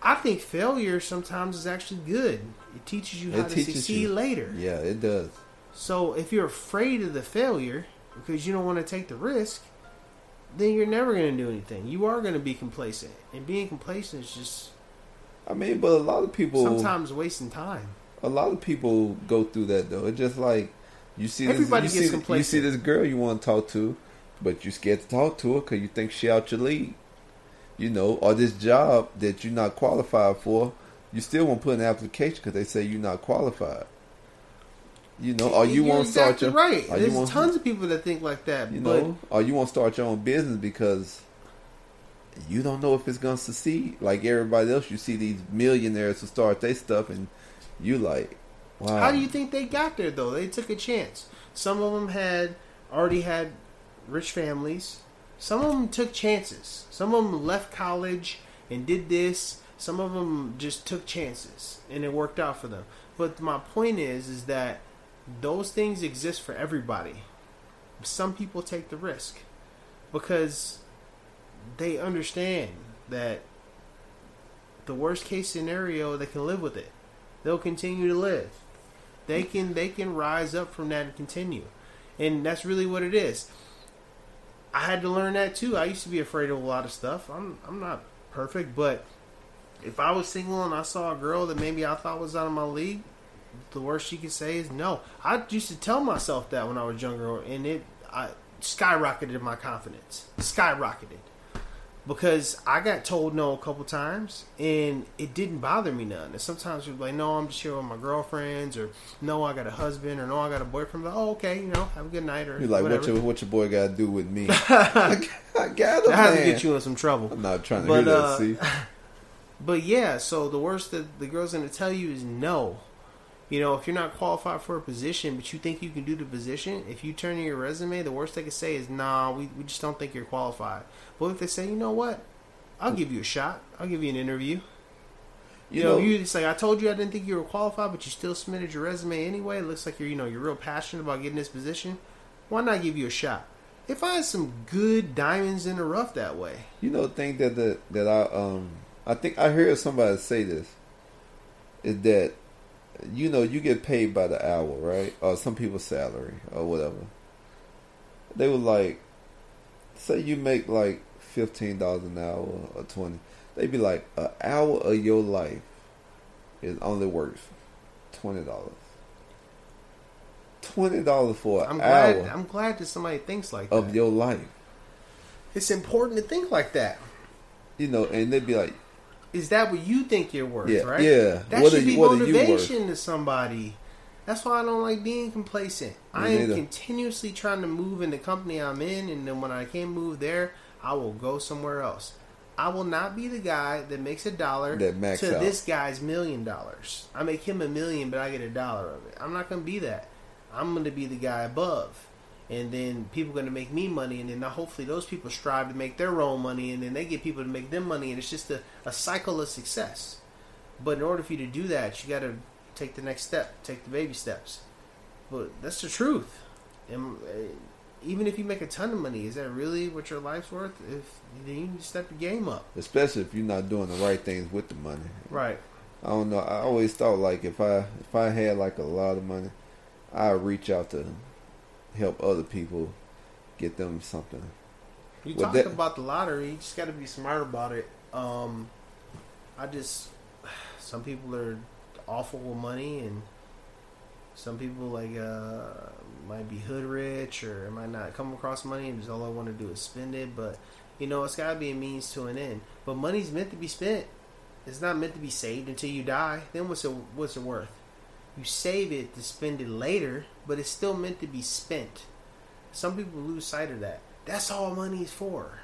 I think failure sometimes is actually good. It teaches you how It to succeed you. later. Yeah, it does. So if you're afraid of the failure because you don't want to take the risk, then you're never going to do anything. You are going to be complacent, and being complacent is just I mean, but a lot of people sometimes wasting time. a lot of people go through that though. It's just like you see this, Everybody you gets see, complacent. You see this girl you want to talk to, but you're scared to talk to her because you think she out your league. You know, or this job that you're not qualified for, you still won't put an application because they say you're not qualified. You know, or you You're won't start exactly your right. There's tons of people that think like that. you but know, or you won't start your own business because you don't know if it's gonna succeed. Like everybody else, you see these millionaires who start their stuff, and you like, wow. How do you think they got there though? They took a chance. Some of them had already had rich families. Some of them took chances. Some of them left college and did this. Some of them just took chances and it worked out for them. But my point is is that those things exist for everybody. Some people take the risk because they understand that the worst case scenario they can live with it. They'll continue to live. They can they can rise up from that and continue. And that's really what it is. I had to learn that too. I used to be afraid of a lot of stuff. I'm I'm not perfect, but if I was single and I saw a girl that maybe I thought was out of my league, the worst she could say is no. I used to tell myself that when I was younger, and it I skyrocketed my confidence. Skyrocketed because I got told no a couple times, and it didn't bother me none. And sometimes you're like, "No, I'm just here with my girlfriends," or "No, I got a husband," or "No, I got a boyfriend." Like, oh, okay, you know, have a good night, or You're like, whatever. what your what your boy got to do with me? *laughs* I got him, That has to get you in some trouble. I'm not trying to But, hear that. uh, See, *laughs* But yeah, so the worst that the girl's going to tell you is no. You know, if you're not qualified for a position, but you think you can do the position, if you turn in your resume, the worst they can say is, nah, we, we just don't think you're qualified. But if they say, you know what, I'll give you a shot, I'll give you an interview. You, You know, know- you just like I told you I didn't think you were qualified, but you still submitted your resume anyway. It looks like you're you know you're real passionate about getting this position. Why not give you a shot? They find some good diamonds in the rough that way. you know, the thing that that that I um I think I heard somebody say this is that you know you get paid by the hour, right? Or some people's salary or whatever. They were like, say you make like fifteen dollars an hour or twenty. They'd be like, an hour of your life is only worth twenty dollars. Twenty dollars for an I'm glad. hour I'm glad that somebody thinks like that. of your life. It's important to think like that. You know, and they'd be like, Is that what you think you're worth? Yeah, right? yeah. That What should are be you- what are you worth? motivation to somebody. That's why I don't like being complacent. I am neither. continuously trying to move in the company I'm in, and then when I can't move there, I will go somewhere else. I will not be the guy that makes a dollar That max to out. this guy's million dollars. I make him a million, but I get a dollar of it. I'm not going to be that. I'm going to be the guy above. And then people are going to make me money, and then hopefully those people strive to make their own money, and then they get people to make them money, and it's just a, a cycle of success. But in order for you to do that, you got to take the next step, take the baby steps. But that's the truth. And uh, even if you make a ton of money, is that really what your life's worth? If then you need to step the game up. especially if you're not doing the right things with the money. Right. I don't know. I always thought like if I if I had like a lot of money, I'd reach out to help other people, get them something. You talked that- about the lottery. You just got to be smart about it. Um, I just *sighs* some people are awful with money, and some people like uh, might be hood rich or might not come across money, and just all I want to do is spend it. But you know, it's got to be a means to an end. But money's meant to be spent. It's not meant to be saved until you die. Then what's it what's it worth? You save it to spend it later, but it's still meant to be spent. Some people lose sight of that. That's all money is for.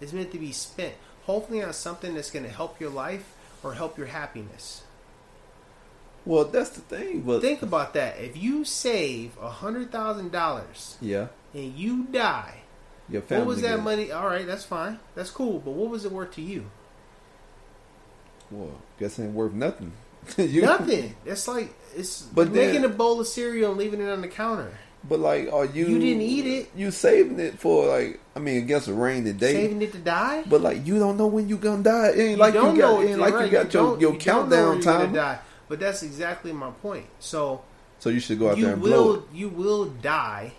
It's meant to be spent. Hopefully on something that's going to help your life or help your happiness. Well, that's the thing. But Think about that. If you save a hundred thousand dollars yeah, and you die, your family. what was that money? All right, that's fine, that's cool. But what was it worth to you? Well, guess it ain't worth nothing. *laughs* You- Nothing. It's like it's But then- making a bowl of cereal and leaving it on the counter. But like, are you? You didn't eat it. You saving it for like? I mean, against a rainy day. Saving it to die. But like, you don't know when you gonna die. It ain't like you, don't got. know It ain't like right, you got your, your you countdown when you're gonna time. Die. But that's exactly my point. So So you should go out you there and will blow it. you will die.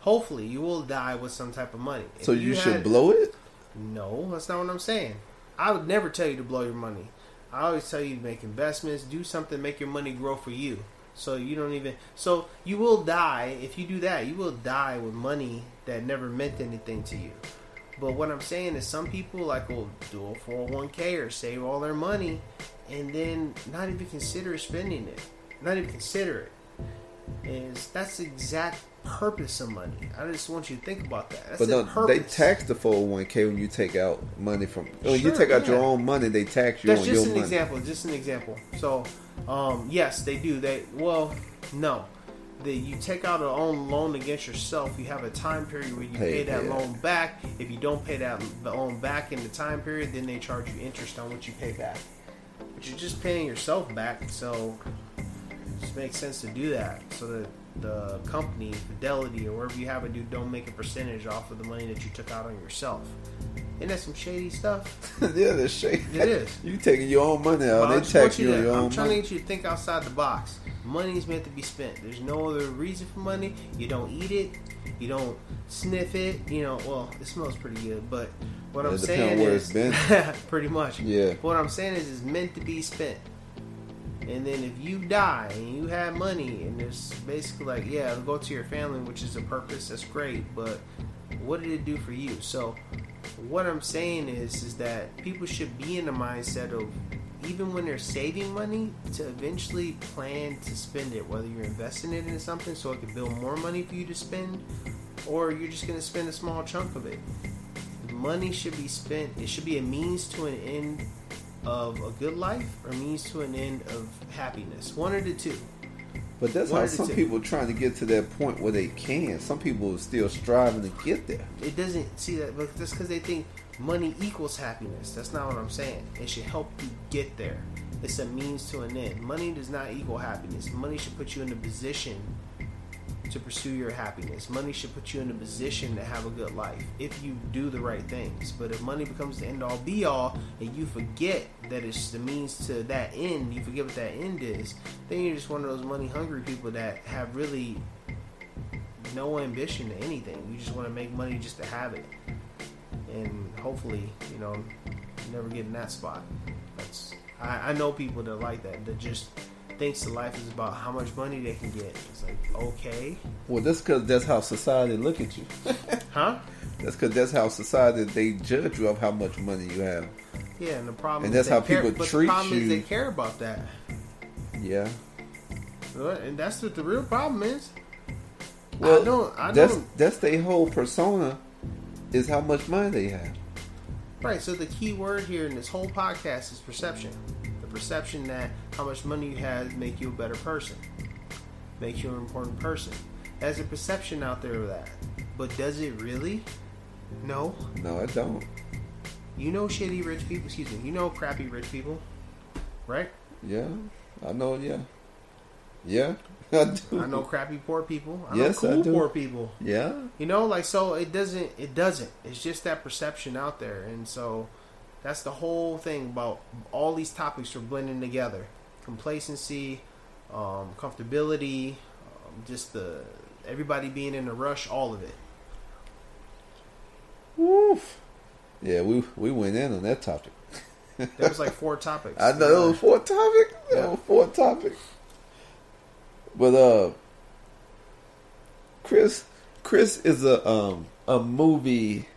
Hopefully, you will die with some type of money. If So you, should had- blow it. No, that's not what I'm saying. I would never tell you to blow your money. I always tell you to make investments, do something, make your money grow for you. So you don't even. So you will die if you do that. You will die with money that never meant anything to you. But what I'm saying is, some people like will do a 401k or save all their money, and then not even consider spending it, not even consider it. Is that's the exact purpose of money? I just want you to think about that. That's But no, purpose. they tax the 401k when you take out money from. When you Sure, take out your own money, they tax you That's on just your an money. example. Just an example. So, um, yes, they do. They well, no. That you take out a own loan against yourself. You have a time period where you Pay, pay that yeah. loan back. If you don't pay that the loan back in the time period, then they charge you interest on what you pay back. But you're just paying yourself back, so it just makes sense to do that. So that the company, Fidelity, or wherever you have it do, don't make a percentage off of the money that you took out on yourself. Isn't that some shady stuff? *laughs* yeah, that's shady. It is. You taking your own money out, Well, they tax you on to- your I'm own trying money. to get you to think outside the box. Money's meant to be spent. There's no other reason for money. You don't eat it. You don't sniff it. You know, well, it smells pretty good, but what It I'm saying is, it's been. *laughs* pretty much. Yeah. What I'm saying is, it's meant to be spent. And then if you die and you have money, and it's basically like, yeah, go to your family, which is a purpose. That's great, but what did it do for you? So, what I'm saying is, is that people should be in the mindset of even when they're saving money to eventually plan to spend it, whether you're investing it in something so it can build more money for you to spend, or you're just going to spend a small chunk of it. Money should be spent. It should be a means to an end of a good life or means to an end of happiness. One of the two. But that's One how some two. people trying to get to that point where they can. Some people are still striving to get there. It doesn't see that, but that's because they think money equals happiness. That's not what I'm saying. It should help you get there. It's a means to an end. Money does not equal happiness. Money should put you in a position to pursue your happiness. Money should put you in a position to have a good life if you do the right things. But if money becomes the end all be all and you forget that it's the means to that end, you forget what that end is, then you're just one of those money hungry people that have really no ambition to anything. You just want to make money just to have it. And hopefully, you know, you never get in that spot. That's I, I know people that like that that just thinks the life is about how much money they can get. It's like okay, Well, that's because that's how society look at you. *laughs* huh? That's because that's how society they judge you of how much money you have. Yeah, and the problem And that's how care, people treat the problem you. is they care about that, Yeah. and that's what the real problem is. Well, I don't. I know that's don't. that's their whole persona is how much money they have. Right. So the key word here in this whole podcast is perception. The perception that how much money you have make you a better person, makes you an important person. There's a perception out there of that, but does it really? No. No, I don't. You know shitty rich people. Excuse me. You know crappy rich people, right? Yeah, I know. Yeah, yeah, *laughs* I do. I know crappy poor people. I Yes, know I do. poor people. Yeah. You know, like so it doesn't it doesn't. It's just that perception out there. And so that's the whole thing about all these topics are blending together. Complacency, um, comfortability, um, just the everybody being in a rush, all of it. Woof. Yeah, we we went in on that topic. There was like four topics. *laughs* I know it was four topic. That was four topics. But uh, Chris, Chris is a um a movie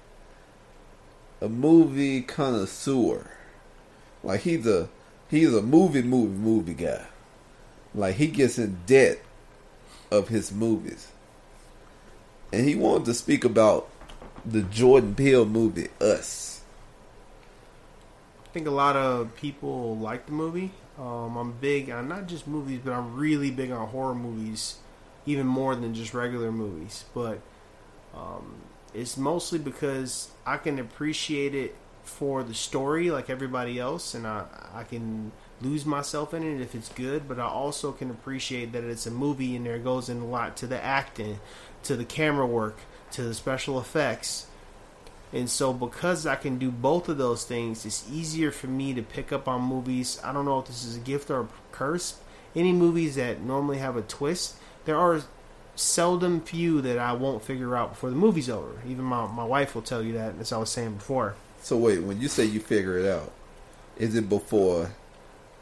a movie connoisseur. Like he's a he's a movie movie movie guy. Like he gets in debt of his movies, and he wanted to speak about the Jordan Peele movie Us. I think a lot of people like the movie. Um, I'm big on not just movies, but I'm really big on horror movies, even more than just regular movies. But um, it's mostly because I can appreciate it for the story, like everybody else, and I I can lose myself in it if it's good. But I also can appreciate that it's a movie, and there goes in a lot to the acting, to the camera work, to the special effects. And so, because I can do both of those things, it's easier for me to pick up on movies. I don't know if this is a gift or a curse. Any movies that normally have a twist, there are seldom few that I won't figure out before the movie's over. Even my, my wife will tell you that, as I was saying before. So wait, when you say you figure it out, is it before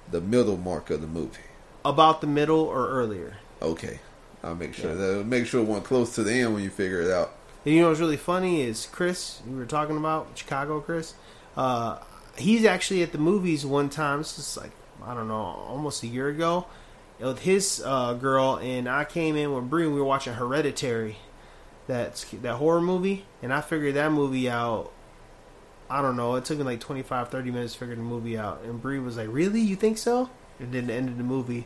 the middle mark of the movie? About the middle or earlier. Okay, I'll make sure that make sure one close to the end when you figure it out. And you know what's really funny is Chris, we were talking about Chicago Chris. Uh, he's actually at the movies one time. This is like I don't know, almost a year ago with his uh, girl, and I came in with Bree. We were watching Hereditary, that that horror movie, and I figured that movie out. I don't know. It took me like 25, 30 minutes to figure the movie out. And Bree was like, "Really? You think so?" And then the end of the movie,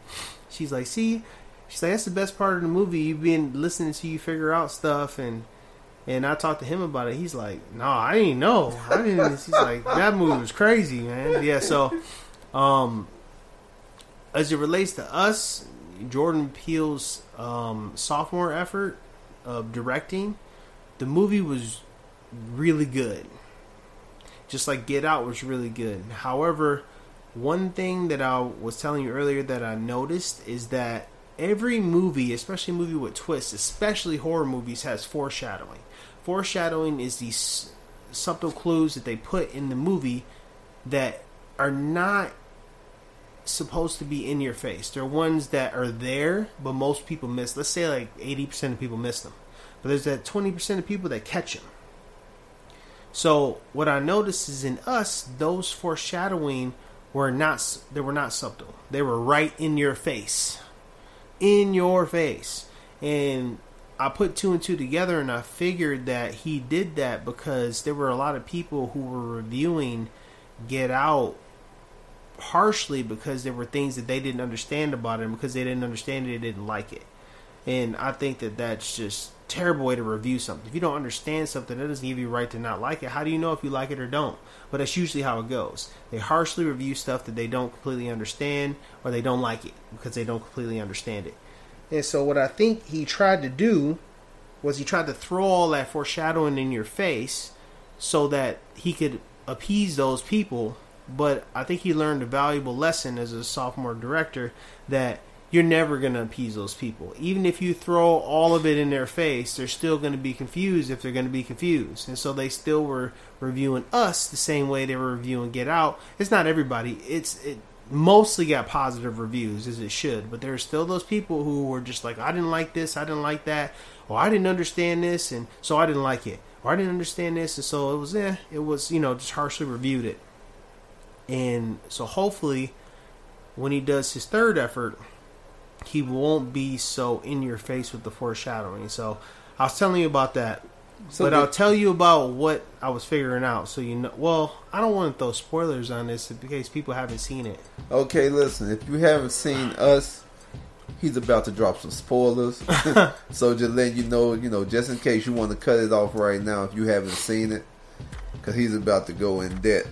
she's like, "See." She's like, that's the best part of the movie. You've been listening to you figure out stuff, and and I talked to him about it. He's like, no, I didn't know. I didn't. He's like, that movie was crazy, man. Yeah. So, um, as it relates to us, Jordan Peele's um, sophomore effort of directing, the movie was really good. Just like Get Out was really good. However, one thing that I was telling you earlier that I noticed is that every movie, especially movie with twists, especially horror movies, has foreshadowing. Foreshadowing is these subtle clues that they put in the movie that are not supposed to be in your face. They're ones that are there, but most people miss. Let's say like 80% of people miss them. But there's that 20% of people that catch them. So what I noticed is in us, those foreshadowing were not they were not subtle. They were right in your face in your face. And I put two and two together and I figured that he did that because there were a lot of people who were reviewing Get Out harshly because there were things that they didn't understand about it and because they didn't understand it, they didn't like it. And I think that that's just terrible way to review something. If you don't understand something, that doesn't give you right to not like it. How do you know if you like it or don't? But that's usually how it goes. They harshly review stuff that they don't completely understand or they don't like it because they don't completely understand it. And so what I think he tried to do was he tried to throw all that foreshadowing in your face so that he could appease those people. But I think he learned a valuable lesson as a sophomore director that you're never going to appease those people. Even if you throw all of it in their face, they're still going to be confused if they're going to be confused. And so they still were reviewing us the same way they were reviewing Get Out. It's not everybody. It's it mostly got positive reviews as it should, but there are still those people who were just like, I didn't like this, I didn't like that, or I didn't understand this, and so I didn't like it, or I didn't understand this, and so it was, eh, it was, you know, just harshly reviewed it. And so hopefully, when he does his third effort, he won't be so in your face with the foreshadowing. So I was telling you about that. So but the, I'll tell you about what I was figuring out, so you know. Well, I don't want to throw spoilers on this in case people haven't seen it. Okay, listen. If you haven't seen us, he's about to drop some spoilers. *laughs* so just letting you know, you know, just in case you want to cut it off right now if you haven't seen it, because he's about to go in debt.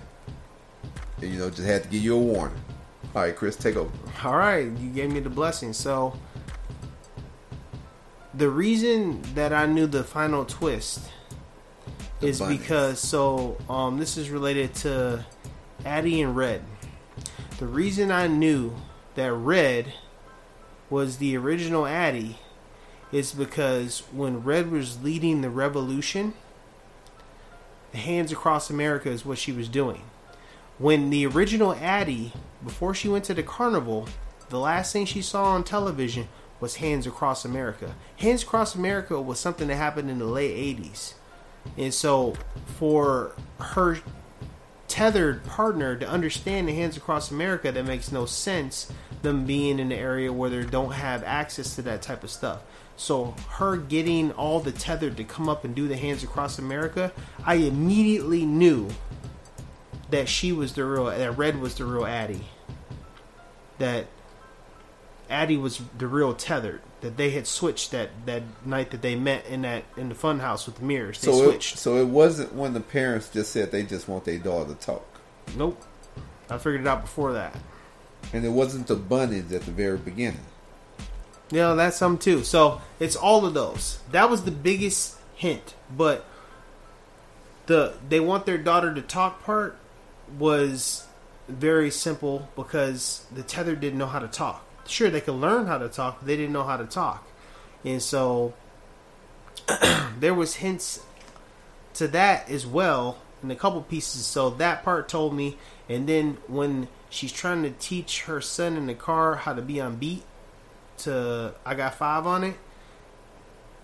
You know, just had to give you a warning. All right, Chris, take over. All right, you gave me the blessing. So the reason that I knew the final twist the is bunnies. because so um this is related to Addie and Red. The reason I knew that Red was the original Addie is because when Red was leading the revolution, the Hands Across America is what she was doing. When the original Addie, before she went to the carnival, the last thing she saw on television was Hands Across America. Hands Across America was something that happened in the late 80s. And so for her tethered partner to understand the Hands Across America, that makes no sense them being in an area where they don't have access to that type of stuff. So her getting all the tethered to come up and do the Hands Across America, I immediately knew that she was the real that Red was the real Addie. That Addie was the real tethered. That they had switched that, that night that they met in that in the fun house with the mirrors. They so switched. It, so it wasn't when the parents just said they just want their daughter to talk. Nope. I figured it out before that. And it wasn't the bunnies at the very beginning. Yeah, that's some too. So it's all of those. That was the biggest hint. But the they want their daughter to talk part was very simple because the tether didn't know how to talk sure they could learn how to talk, but they didn't know how to talk, and so *clears throat* there was hints to that as well in a couple pieces. So that part told me, and then when she's trying to teach her son in the car how to be on beat to I got five on it,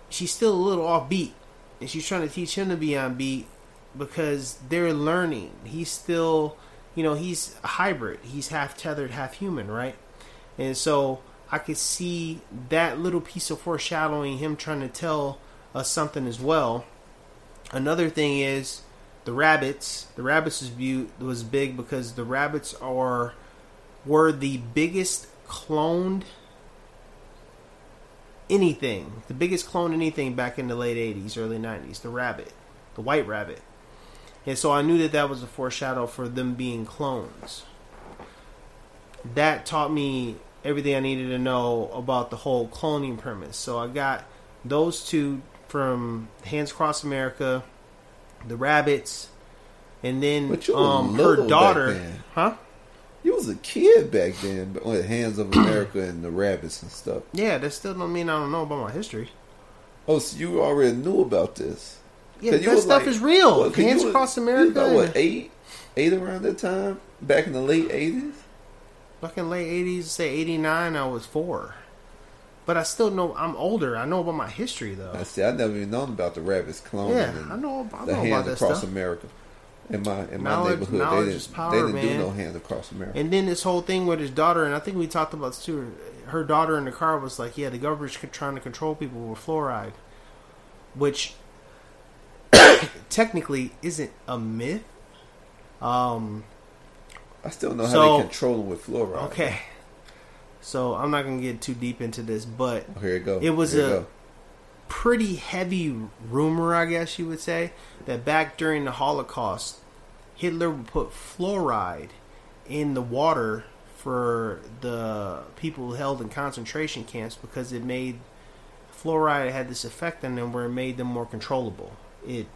she's still a little off beat, and she's trying to teach him to be on beat because they're learning. He's still you know, he's a hybrid. He's half tethered, half human, right? And so I could see that little piece of foreshadowing, him trying to tell us something as well. Another thing is the rabbits. The rabbits was, view, was big because the rabbits are were the biggest cloned anything, the biggest clone anything back in the late 80s, early 90s, the rabbit, the white rabbit. And so I knew that that was a foreshadow for them being clones. That taught me everything I needed to know about the whole cloning premise. So I got those two from Hands Across America, the rabbits, and then um, her daughter, huh? You was a kid back then, but with Hands of America and the rabbits and stuff. Yeah, that still don't mean I don't know about my history. Oh, so you already knew about this? Yeah, that stuff is real. Hands you Across you America what eight, eight around that time, back in the late eighties. Back in late eighties, say eighty nine, I was four. But I still know I'm older. I know about my history though. I see. I never even known about the rabbits cloning. Yeah, I know- I the know hands across stuff. America. In my in my Knowledge- neighborhood, knowledge they didn't, power, they didn't man. do no hands across America. And then this whole thing with his daughter, and I think we talked about this too. Her daughter in the car was like, "Yeah, the government's trying to control people with fluoride," which technically isn't a myth. Um, I still know how so- they control them with fluoride. Okay, so I'm not gonna get too deep into this, but Oh, here you go. It was Here a pretty heavy rumor, I guess you would say, that back during the Holocaust, Hitler would put fluoride in the water for the people held in concentration camps because it made fluoride had this effect on them where it made them more controllable. It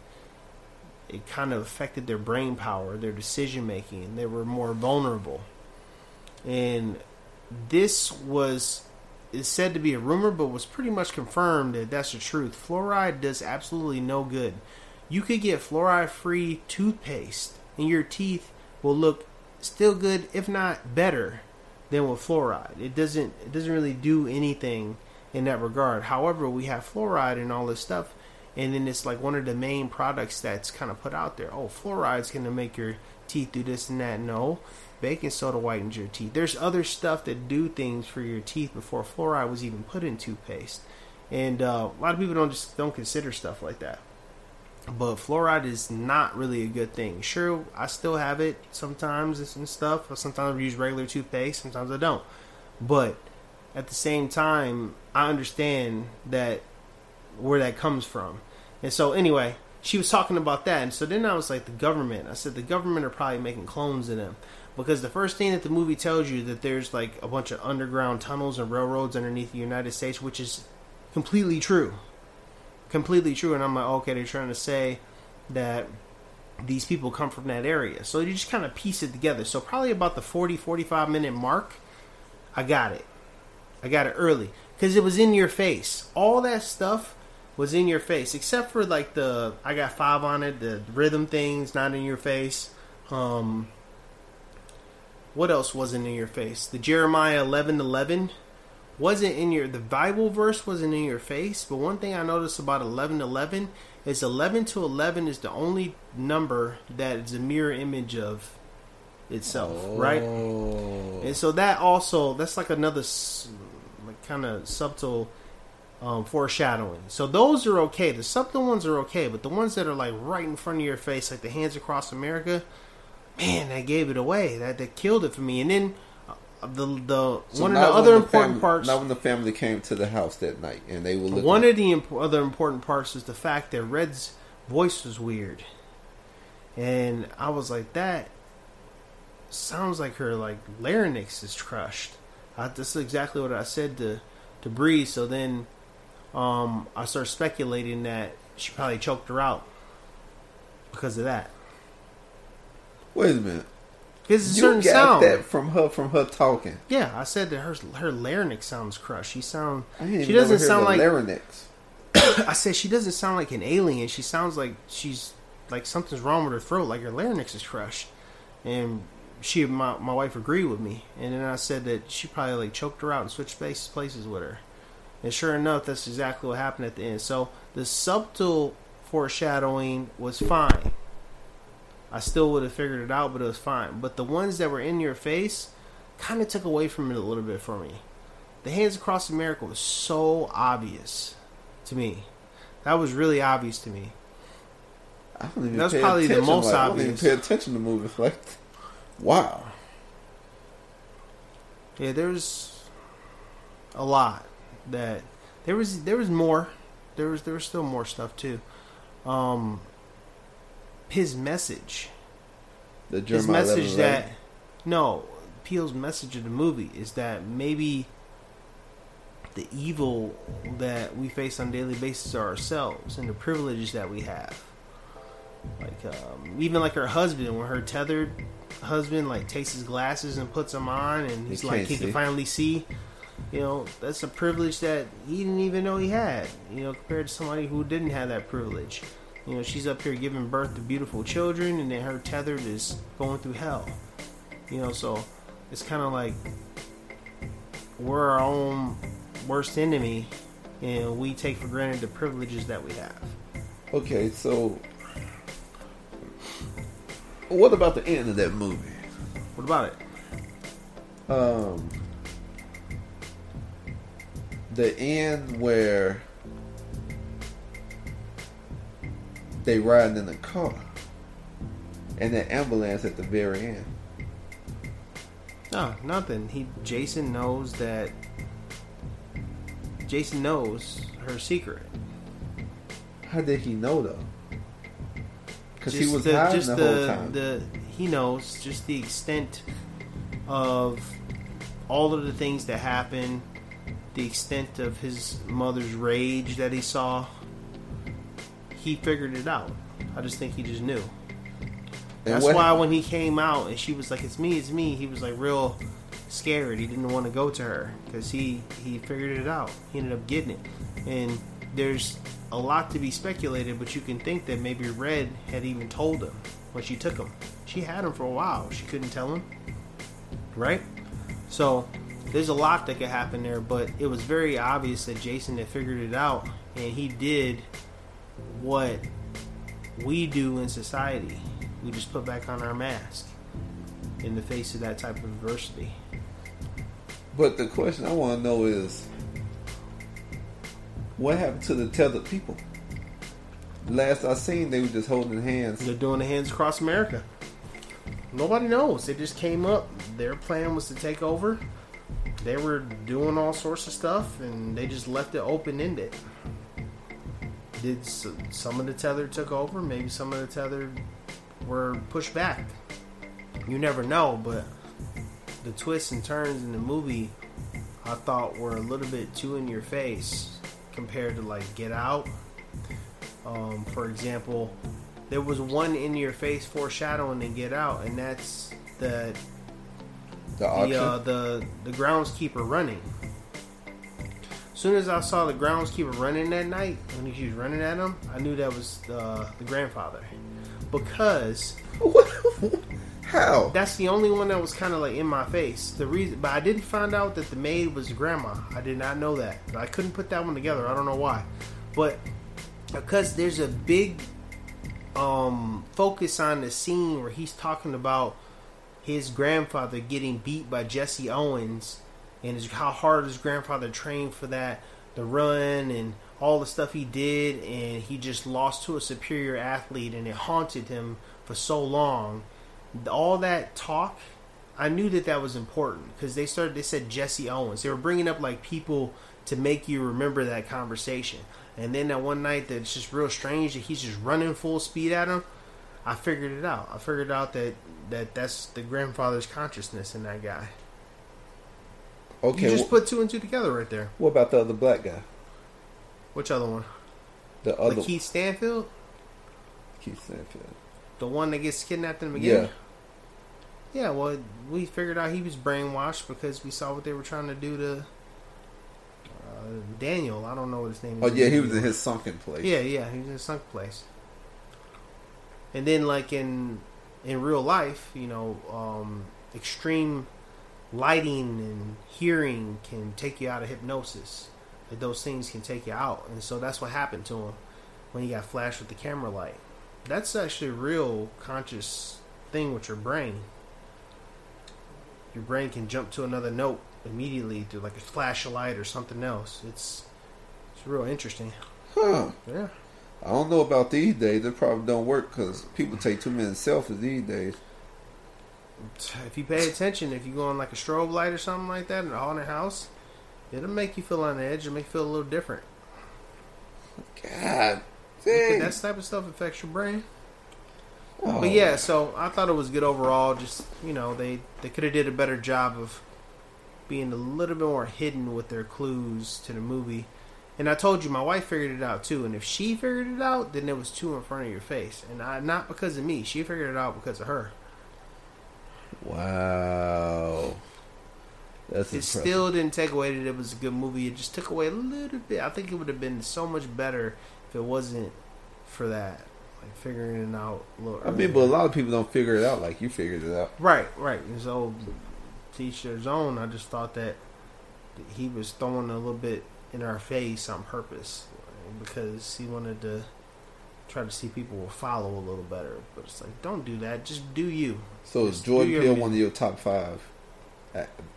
it kind of affected their brain power, their decision making. They were more vulnerable. And this was is said to be a rumor, but was pretty much confirmed that that's the truth. Fluoride does absolutely no good. You could get fluoride free toothpaste, and your teeth will look still good, if not better, than with fluoride. It doesn't it doesn't really do anything in that regard. However, we have fluoride and all this stuff, and then it's like one of the main products that's kind of put out there. Oh, fluoride's going to make your teeth do this and that. No, baking soda whitens your teeth. There's other stuff that do things for your teeth before fluoride was even put in toothpaste, and uh, a lot of people don't just don't consider stuff like that. But fluoride is not really a good thing. Sure, I still have it sometimes and stuff. Sometimes I use regular toothpaste. Sometimes I don't. But at the same time, I understand that where that comes from. And so anyway, she was talking about that, and so then I was like, the government. I said the government are probably making clones of them because the first thing that the movie tells you that there's like a bunch of underground tunnels and railroads underneath the United States, which is completely true, completely true. And I'm like, okay, they're trying to say that these people come from that area. So you just kind of piece it together. So probably about the 40, 45 minute mark, I got it. I got it early because it was in your face. All that stuff was in your face, except for like the I got five on it. The rhythm things not in your face. Um, what else wasn't in your face? The Jeremiah eleven eleven wasn't in your. The Bible verse wasn't in your face. But one thing I noticed about eleven eleven is eleven to eleven is the only number that is a mirror image of itself, right? And so that also that's like another like kind of subtle um, foreshadowing. So those are okay. The subtle ones are okay, but the ones that are like right in front of your face, like the hands across America, man, that gave it away. That that killed it for me. And then uh, the the So one of the other important family, parts. Not when the family came to the house that night and they were looking. One of the imp- other important parts is the fact that Red's voice was weird, and I was like, that sounds like her like larynx is crushed. I, this is exactly what I said to to Bree. So then, um, I started speculating that she probably choked her out because of that. Wait a minute. Because it's a you certain sound. that from her from her talking. Yeah, I said that her her larynx sounds crushed. She sound she doesn't sound like larynx. *coughs* I said she doesn't sound like an alien. She sounds like she's like something's wrong with her throat, like her larynx is crushed. And she, my my wife, agreed with me. And then I said that she probably like choked her out and switched space, places with her. And sure enough, that's exactly what happened at the end. So the subtle foreshadowing was fine. I still would have figured it out, but it was fine. But the ones that were in your face kind of took away from it a little bit for me. The hands across America was so obvious to me. That was really obvious to me. I don't even That was pay probably the attention, most like, I don't even pay attention to movies like. Wow. Yeah, there's a lot that there was. There was more. There was. There was still more stuff too. Um, his message. The his Jeremiah message 11, that right? no Peele's message of the movie is that maybe the evil that we face on a daily basis are ourselves and the privileges that we have. Like um, even like her husband, when her tethered husband like takes his glasses and puts them on, and he's He like he can finally see. You know, that's a privilege that he didn't even know he had. You know, compared to somebody who didn't have that privilege. You know, she's up here giving birth to beautiful children, and then her tethered is going through hell. You know, so it's kind of like we're our own worst enemy, and we take for granted the privileges that we have. Okay, so what about the end of that movie? What about it? Um, the end where they riding in the car, and the ambulance at the very end. No, nothing. He Jason knows that Jason knows her secret. How did he know though? Because he was the, hiding just the, whole time. The he knows just the extent of all of the things that happened, the extent of his mother's rage that he saw. He figured it out. I just think he just knew. And That's what- why when he came out and she was like, "It's me, it's me," he was like real scared. He didn't want to go to her because he he figured it out. He ended up getting it, and there's a lot to be speculated, but you can think that maybe Red had even told him when she took him. She had him for a while. She couldn't tell him, right? So there's a lot that could happen there, but it was very obvious that Jason had figured it out, and he did what we do in society. We just put back on our mask in the face of that type of adversity. But the question I want to know is, what happened to the tethered people? Last I seen, they were just holding hands. They're doing the hands across America. Nobody knows. They just came up. Their plan was to take over. They were doing all sorts of stuff, and they just left it open ended. Did some of the tether took over? Maybe some of the tether were pushed back. You never know, but the twists and turns in the movie I thought were a little bit too in your face compared to like Get Out. Um, for example, there was one in your face foreshadowing in Get Out, and that's the The the uh, the the groundskeeper running. As soon as I saw the groundskeeper running that night, when he was running at him, I knew that was uh, the grandfather, because *laughs* how that's the only one that was kind of like in my face. The reason, but I didn't find out that the maid was grandma. I did not know that. I couldn't put that one together. I don't know why, but because there's a big um focus on the scene where he's talking about his grandfather getting beat by Jesse Owens and his, how hard his grandfather trained for that, the run and all the stuff he did, and he just lost to a superior athlete, and it haunted him for so long. All that talk, I knew that that was important because they started. They said Jesse Owens. They were bringing up like people to make you remember that conversation. And then that one night that's just real strange that he's just running full speed at him. I figured it out. I figured out that that that's the grandfather's consciousness in that guy. Okay, you just wh- put two and two together right there. What about the other black guy? Which other one? The other Like Keith Stanfield, Keith Stanfield. the one that gets kidnapped in the beginning. Yeah. Yeah, well, we figured out he was brainwashed because we saw what they were trying to do to uh, Daniel. I don't know what his name Oh is. yeah, he was in his sunken place. Yeah, yeah, he was in a sunk place. And then, like in in real life, you know, um, extreme lighting and hearing can take you out of hypnosis. Like those things can take you out, and so that's what happened to him when he got flashed with the camera light. that's actually a real conscious thing with your brain. Your brain can jump to another note immediately through like a flash of light or something else. It's it's real interesting. Huh. Yeah. I don't know about these days. They probably don't work because people take too many selfies these days. If you pay attention, if you go on like a strobe light or something like that in a haunted house, it'll make you feel on edge. It'll make you feel a little different. God Dang. That type of stuff affects your brain. Oh. But yeah, so I thought it was good overall. Just you know, they they could have did a better job of being a little bit more hidden with their clues to the movie. And I told you, my wife figured it out too. And if she figured it out, then it was two in front of your face, and I, not because of me. She figured it out because of her. Wow. That's it impressive. still didn't take away that it was a good movie. It just took away a little bit. I think it would have been so much better if it wasn't for that, like figuring it out a little. I mean, but a lot of people don't figure it out like you figured it out. Right, right. And so, teach their own. I just thought that he was throwing a little bit in our face on purpose because he wanted to try to see people will follow a little better. But it's like, don't do that. Just do you. So Just is Jordan Peele one of your top five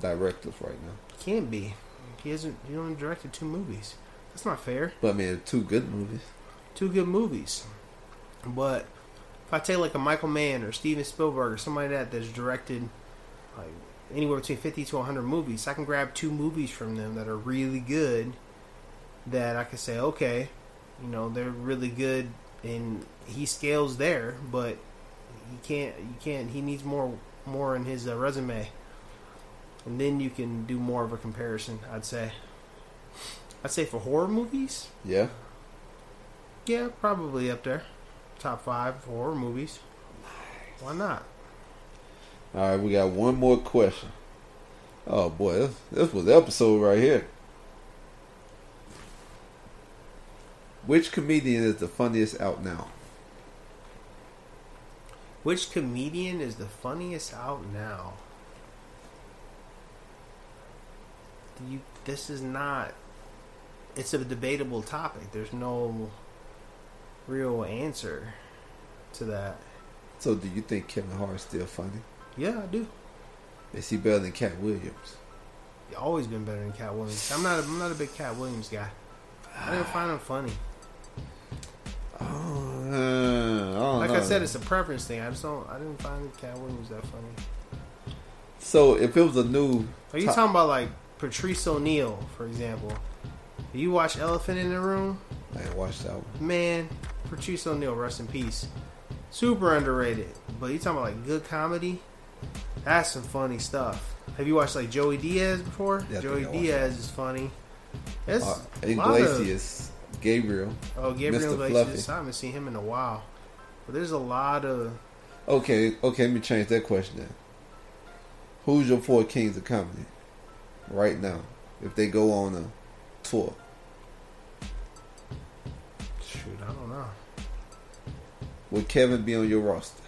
directors right now? Can't be. He hasn't. He only directed two movies. That's not fair. But I mean, two good movies. Two good movies. But if I take like a Michael Mann or Steven Spielberg or somebody like that that's directed like anywhere between fifty to hundred movies, I can grab two movies from them that are really good. That I can say, okay, you know, they're really good, and he scales there, but he can't. You can't. He needs more more in his uh, resume, and then you can do more of a comparison. I'd say. I'd say for horror movies, Yeah. yeah, probably up there. Top five horror movies. Why not? All right, we got one more question. Oh boy, this, this was the episode right here. Which comedian is the funniest out now? Which comedian is the funniest out now? You, this is not. It's a debatable topic. There's no real answer to that. So, do you think Kevin Hart's still funny? Yeah, I do. Is he better than Katt Williams? He's always been better than Katt Williams. I'm not. A, I'm not a big Katt Williams guy. I didn't ah. find him funny. Uh, I Like I said, it's a preference thing. I just don't. I didn't find Katt Williams that funny. So, if it was a new, Are you top- talking about like Patrice O'Neal, for example? You watch Elephant in the Room? I ain't watched that one. Man, Patrice O'Neal, rest in peace. Super underrated. But you talking about like good comedy? That's some funny stuff. Have you watched like Joey Diaz before? Yeah, Joey Diaz is funny. It's Uh, a lot of- Iglesias, Gabriel, Oh, Gabriel. Iglesias. Fluffy. I haven't seen him in a while. But there's a lot of Okay, okay, let me change that question then. Who's your four kings of comedy right now? If they go on a tour, shoot. I don't know. would Kevin be on your roster?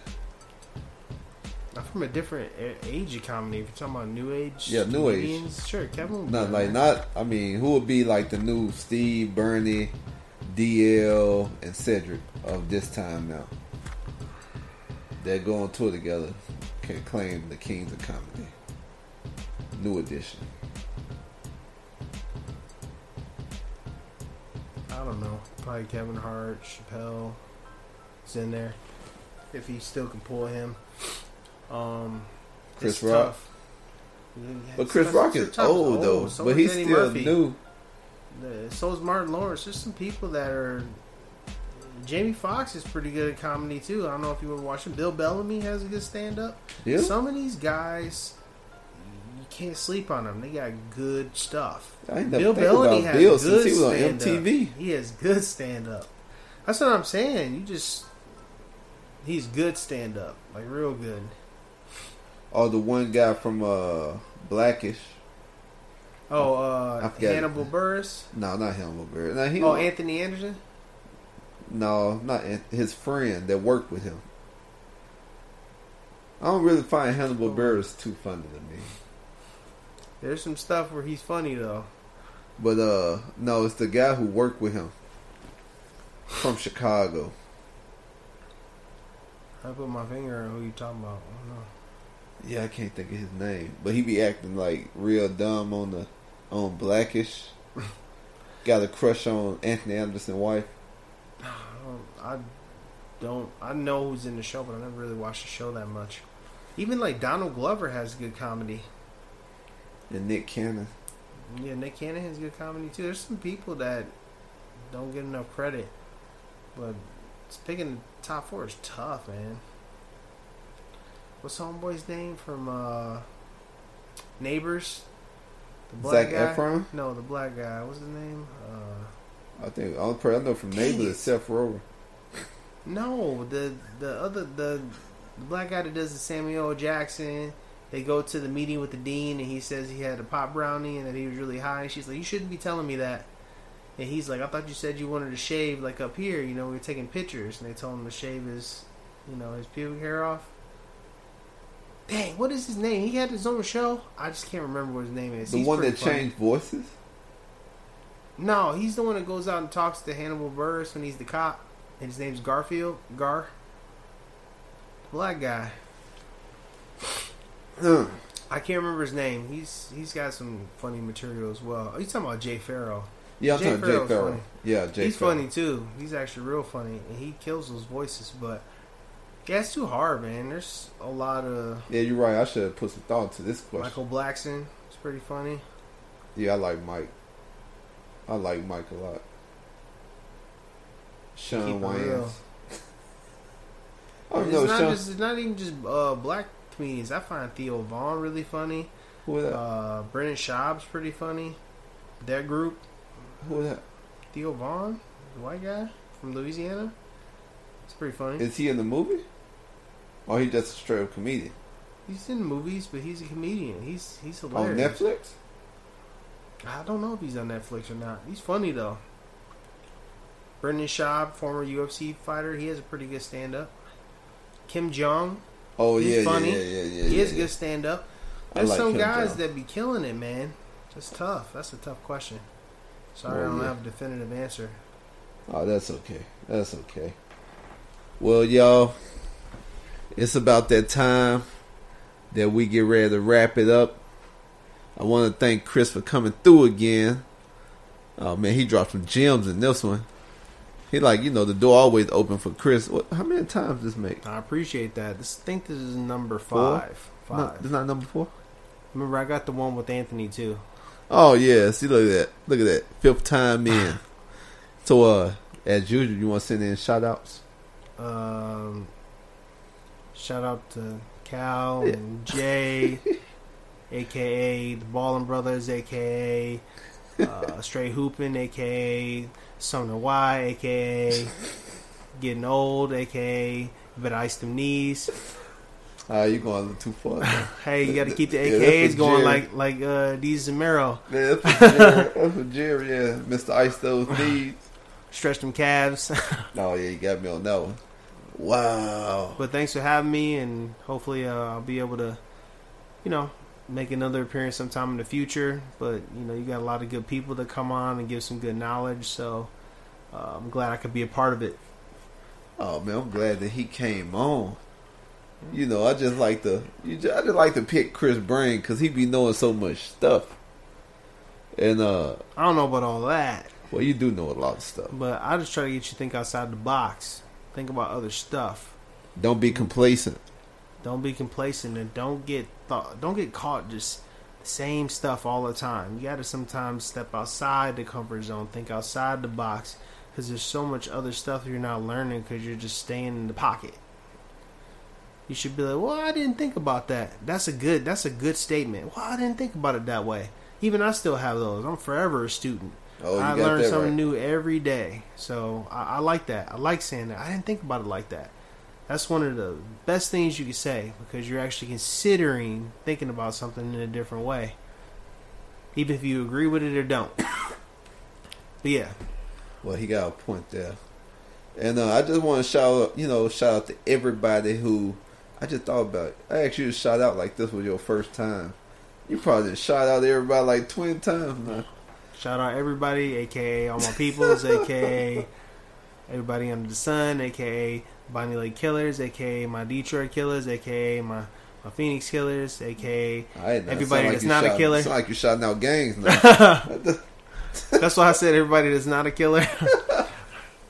I'm from a different age of comedy. If you're talking about new age, Yeah, new age. Sure, Kevin. Not like not. I mean, who would be like the new Steve, Bernie, DL, and Cedric of this time now? That go on tour together can claim the kings of comedy. New edition. I don't know. Probably Kevin Hart, Chappelle is in there. If he still can pull him. Um, Chris Rock. tough. But Chris Rock is tough. old though, so but he's Eddie still Murphy. new. So is Martin Lawrence. There's some people that are. Jamie Foxx is pretty good at comedy too. I don't know if you were watching. Bill Bellamy has a good stand up. Yeah. Some of these guys, you can't sleep on them. They got good stuff. I ain't Bill Bellamy has Bill good since he was on stand-up. MTV. He has good stand up. That's what I'm saying. You just he's good stand up, like real good. Or the one guy from uh Blackish. Oh, uh. Hannibal Buress. No, not Hannibal Buress. No, he Oh, don't- Anthony Anderson. No, not his friend that worked with him. I don't really find Hannibal Buress too funny to me. There's some stuff where he's funny though. But uh no, it's the guy who worked with him from Chicago. I put my finger on who you talking about. I don't know. Yeah, I can't think of his name, but he be acting like real dumb on the on Blackish. *laughs* Got a crush on Anthony Anderson's wife. I don't, I don't. I know who's in the show, but I never really watched the show that much. Even like Donald Glover has good comedy. And Nick Cannon. Yeah, Nick Cannon has good comedy too. There's some people that don't get enough credit, but picking the top four is tough, man. What's homeboy's name from uh, Neighbors? The Zac guy? Efron? No, the black guy. What's his name? Uh, I think all I know from Neighbors is Seth Rogen. no, the the other the, the black guy that does the Samuel Jackson. They go to the meeting with the dean, and he says he had a pop brownie and that he was really high. And she's like, "You shouldn't be telling me that." And he's like, "I thought you said you wanted to shave like up here. You know, we were taking pictures." And they told him to shave his, you know, his pubic hair off. Dang, what is his name? He had his own show. I just can't remember what his name is. The He's one that funny. changed voices. No, he's the one that goes out and talks to Hannibal Buress when he's the cop, and his name's Garfield. Gar. Black guy. *clears throat* I can't remember his name. He's he's got some funny material as well. Are you talking about Jay Pharoah? Yeah, I'm talking about Jay funny. Yeah, Jay Pharoah. He's Pharoah. funny too. He's actually real funny, and he kills those voices. But yeah, it's too hard, man. There's a lot of Yeah, you're right. I should have put some thought to this question. Michael Blackson. It's pretty funny. Yeah, I like Mike. I like Mike a lot. Shawn Wayans. *laughs* don't it's know. not Sean, just it's not even just uh, black comedians. I find Theo Von really funny. Who is that? Uh, Brendan Schaub's pretty funny. That group. Who is that? Theo Von, the white guy from Louisiana. It's pretty funny. Is he in the movie? Or he just a straight up comedian? he's in movies, but he's a comedian. He's he's hilarious. On. Netflix? I don't know if he's on Netflix or not. He's funny though. Brendan Schaub, former UFC fighter, he has a pretty good stand up. Ken Jeong. Oh, he's yeah, funny. yeah, yeah, yeah, He has yeah, good stand up. There's like some Kim guys Jeong. that be killing it, man. That's tough. That's a tough question. Sorry, Oh, I don't yeah. have a definitive answer. Oh, that's okay. That's okay. Well, y'all, it's about that time that we get ready to wrap it up. I want to thank Chris for coming through again. Oh man, he dropped some gems in this one. He like you know the door always open for Chris. What? How many times this make? I appreciate that. This, I think this is number Four? five. No, Five. this not number four. Remember, I got the one with Anthony too. Oh yeah, see look at that. Look at that. Fifth time in. *laughs* so uh as usual, you want to send in shout outs? Um, shout out to Cal Yeah. and Jay, *laughs* aka the Ballin Brothers, aka uh, *laughs* Straight Hooping, aka Sumner Y, aka Getting Old, aka Better Ice Them Knees. Ah, you going a little too far. *laughs* Hey, you got to keep the Yeah, AKAs for going like like uh, these Zamero. Yeah, that's for Jerry. that's for Jerry, yeah. Mr. Ice those knees. Stretch them calves. Oh yeah, you got me on that one. Wow. But thanks for having me, and hopefully uh, I'll be able to, you know, make another appearance sometime in the future. But you know, you got a lot of good people that come on and give some good knowledge, so uh, I'm glad I could be a part of it. Oh man, I'm glad that he came on. You know, I just like to, you just, I just like to pick Chris Brain because he be knowing so much stuff. And uh, I don't know about all that, well, you do know a lot of stuff. but I just try to get you to think outside the box, think about other stuff. Don't be complacent. Don't be complacent and don't get thought, don't get caught just the same stuff all the time. You got to sometimes step outside the comfort zone, think outside the box, because there's so much other stuff you're not learning because you're just staying in the pocket. You should be like, "Well, I didn't think about that." That's a good. That's a good statement. Well, I didn't think about it that way. Even I still have those. I'm forever a student. Oh, you I learn something right. new every day. So I, I like that. I like saying that. I didn't think about it like that. That's one of the best things you can say because you're actually considering thinking about something in a different way, even if you agree with it or don't. *coughs* But yeah, Well, he got a point there. And uh, I just want to shout out, you know, shout out to everybody who I just thought about. It. I asked you to shout out like this was your first time. You probably just shout out everybody like twenty times now. Shout out everybody, aka all my peoples, aka everybody under the sun, aka Bonnie Lake Killers, aka my Detroit Killers, aka my my Phoenix Killers, aka Alright, now, everybody like that's not shot- a killer. Sound like you're shouting out gangs now. *laughs* That's why I said everybody that's not a killer. *laughs*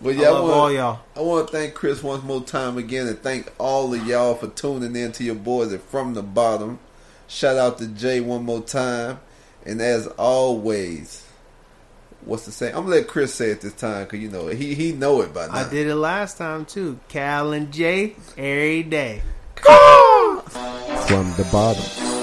But yeah, I, all y'all. I want to thank Chris once more time again, and thank all of y'all for tuning in to your boys at from the bottom. Shout out to Jay one more time, and as always, what's the saying? I'm gonna let Chris say it this time because you know he he know it by now. I did it last time too. Cal and Jay every day. From the bottom.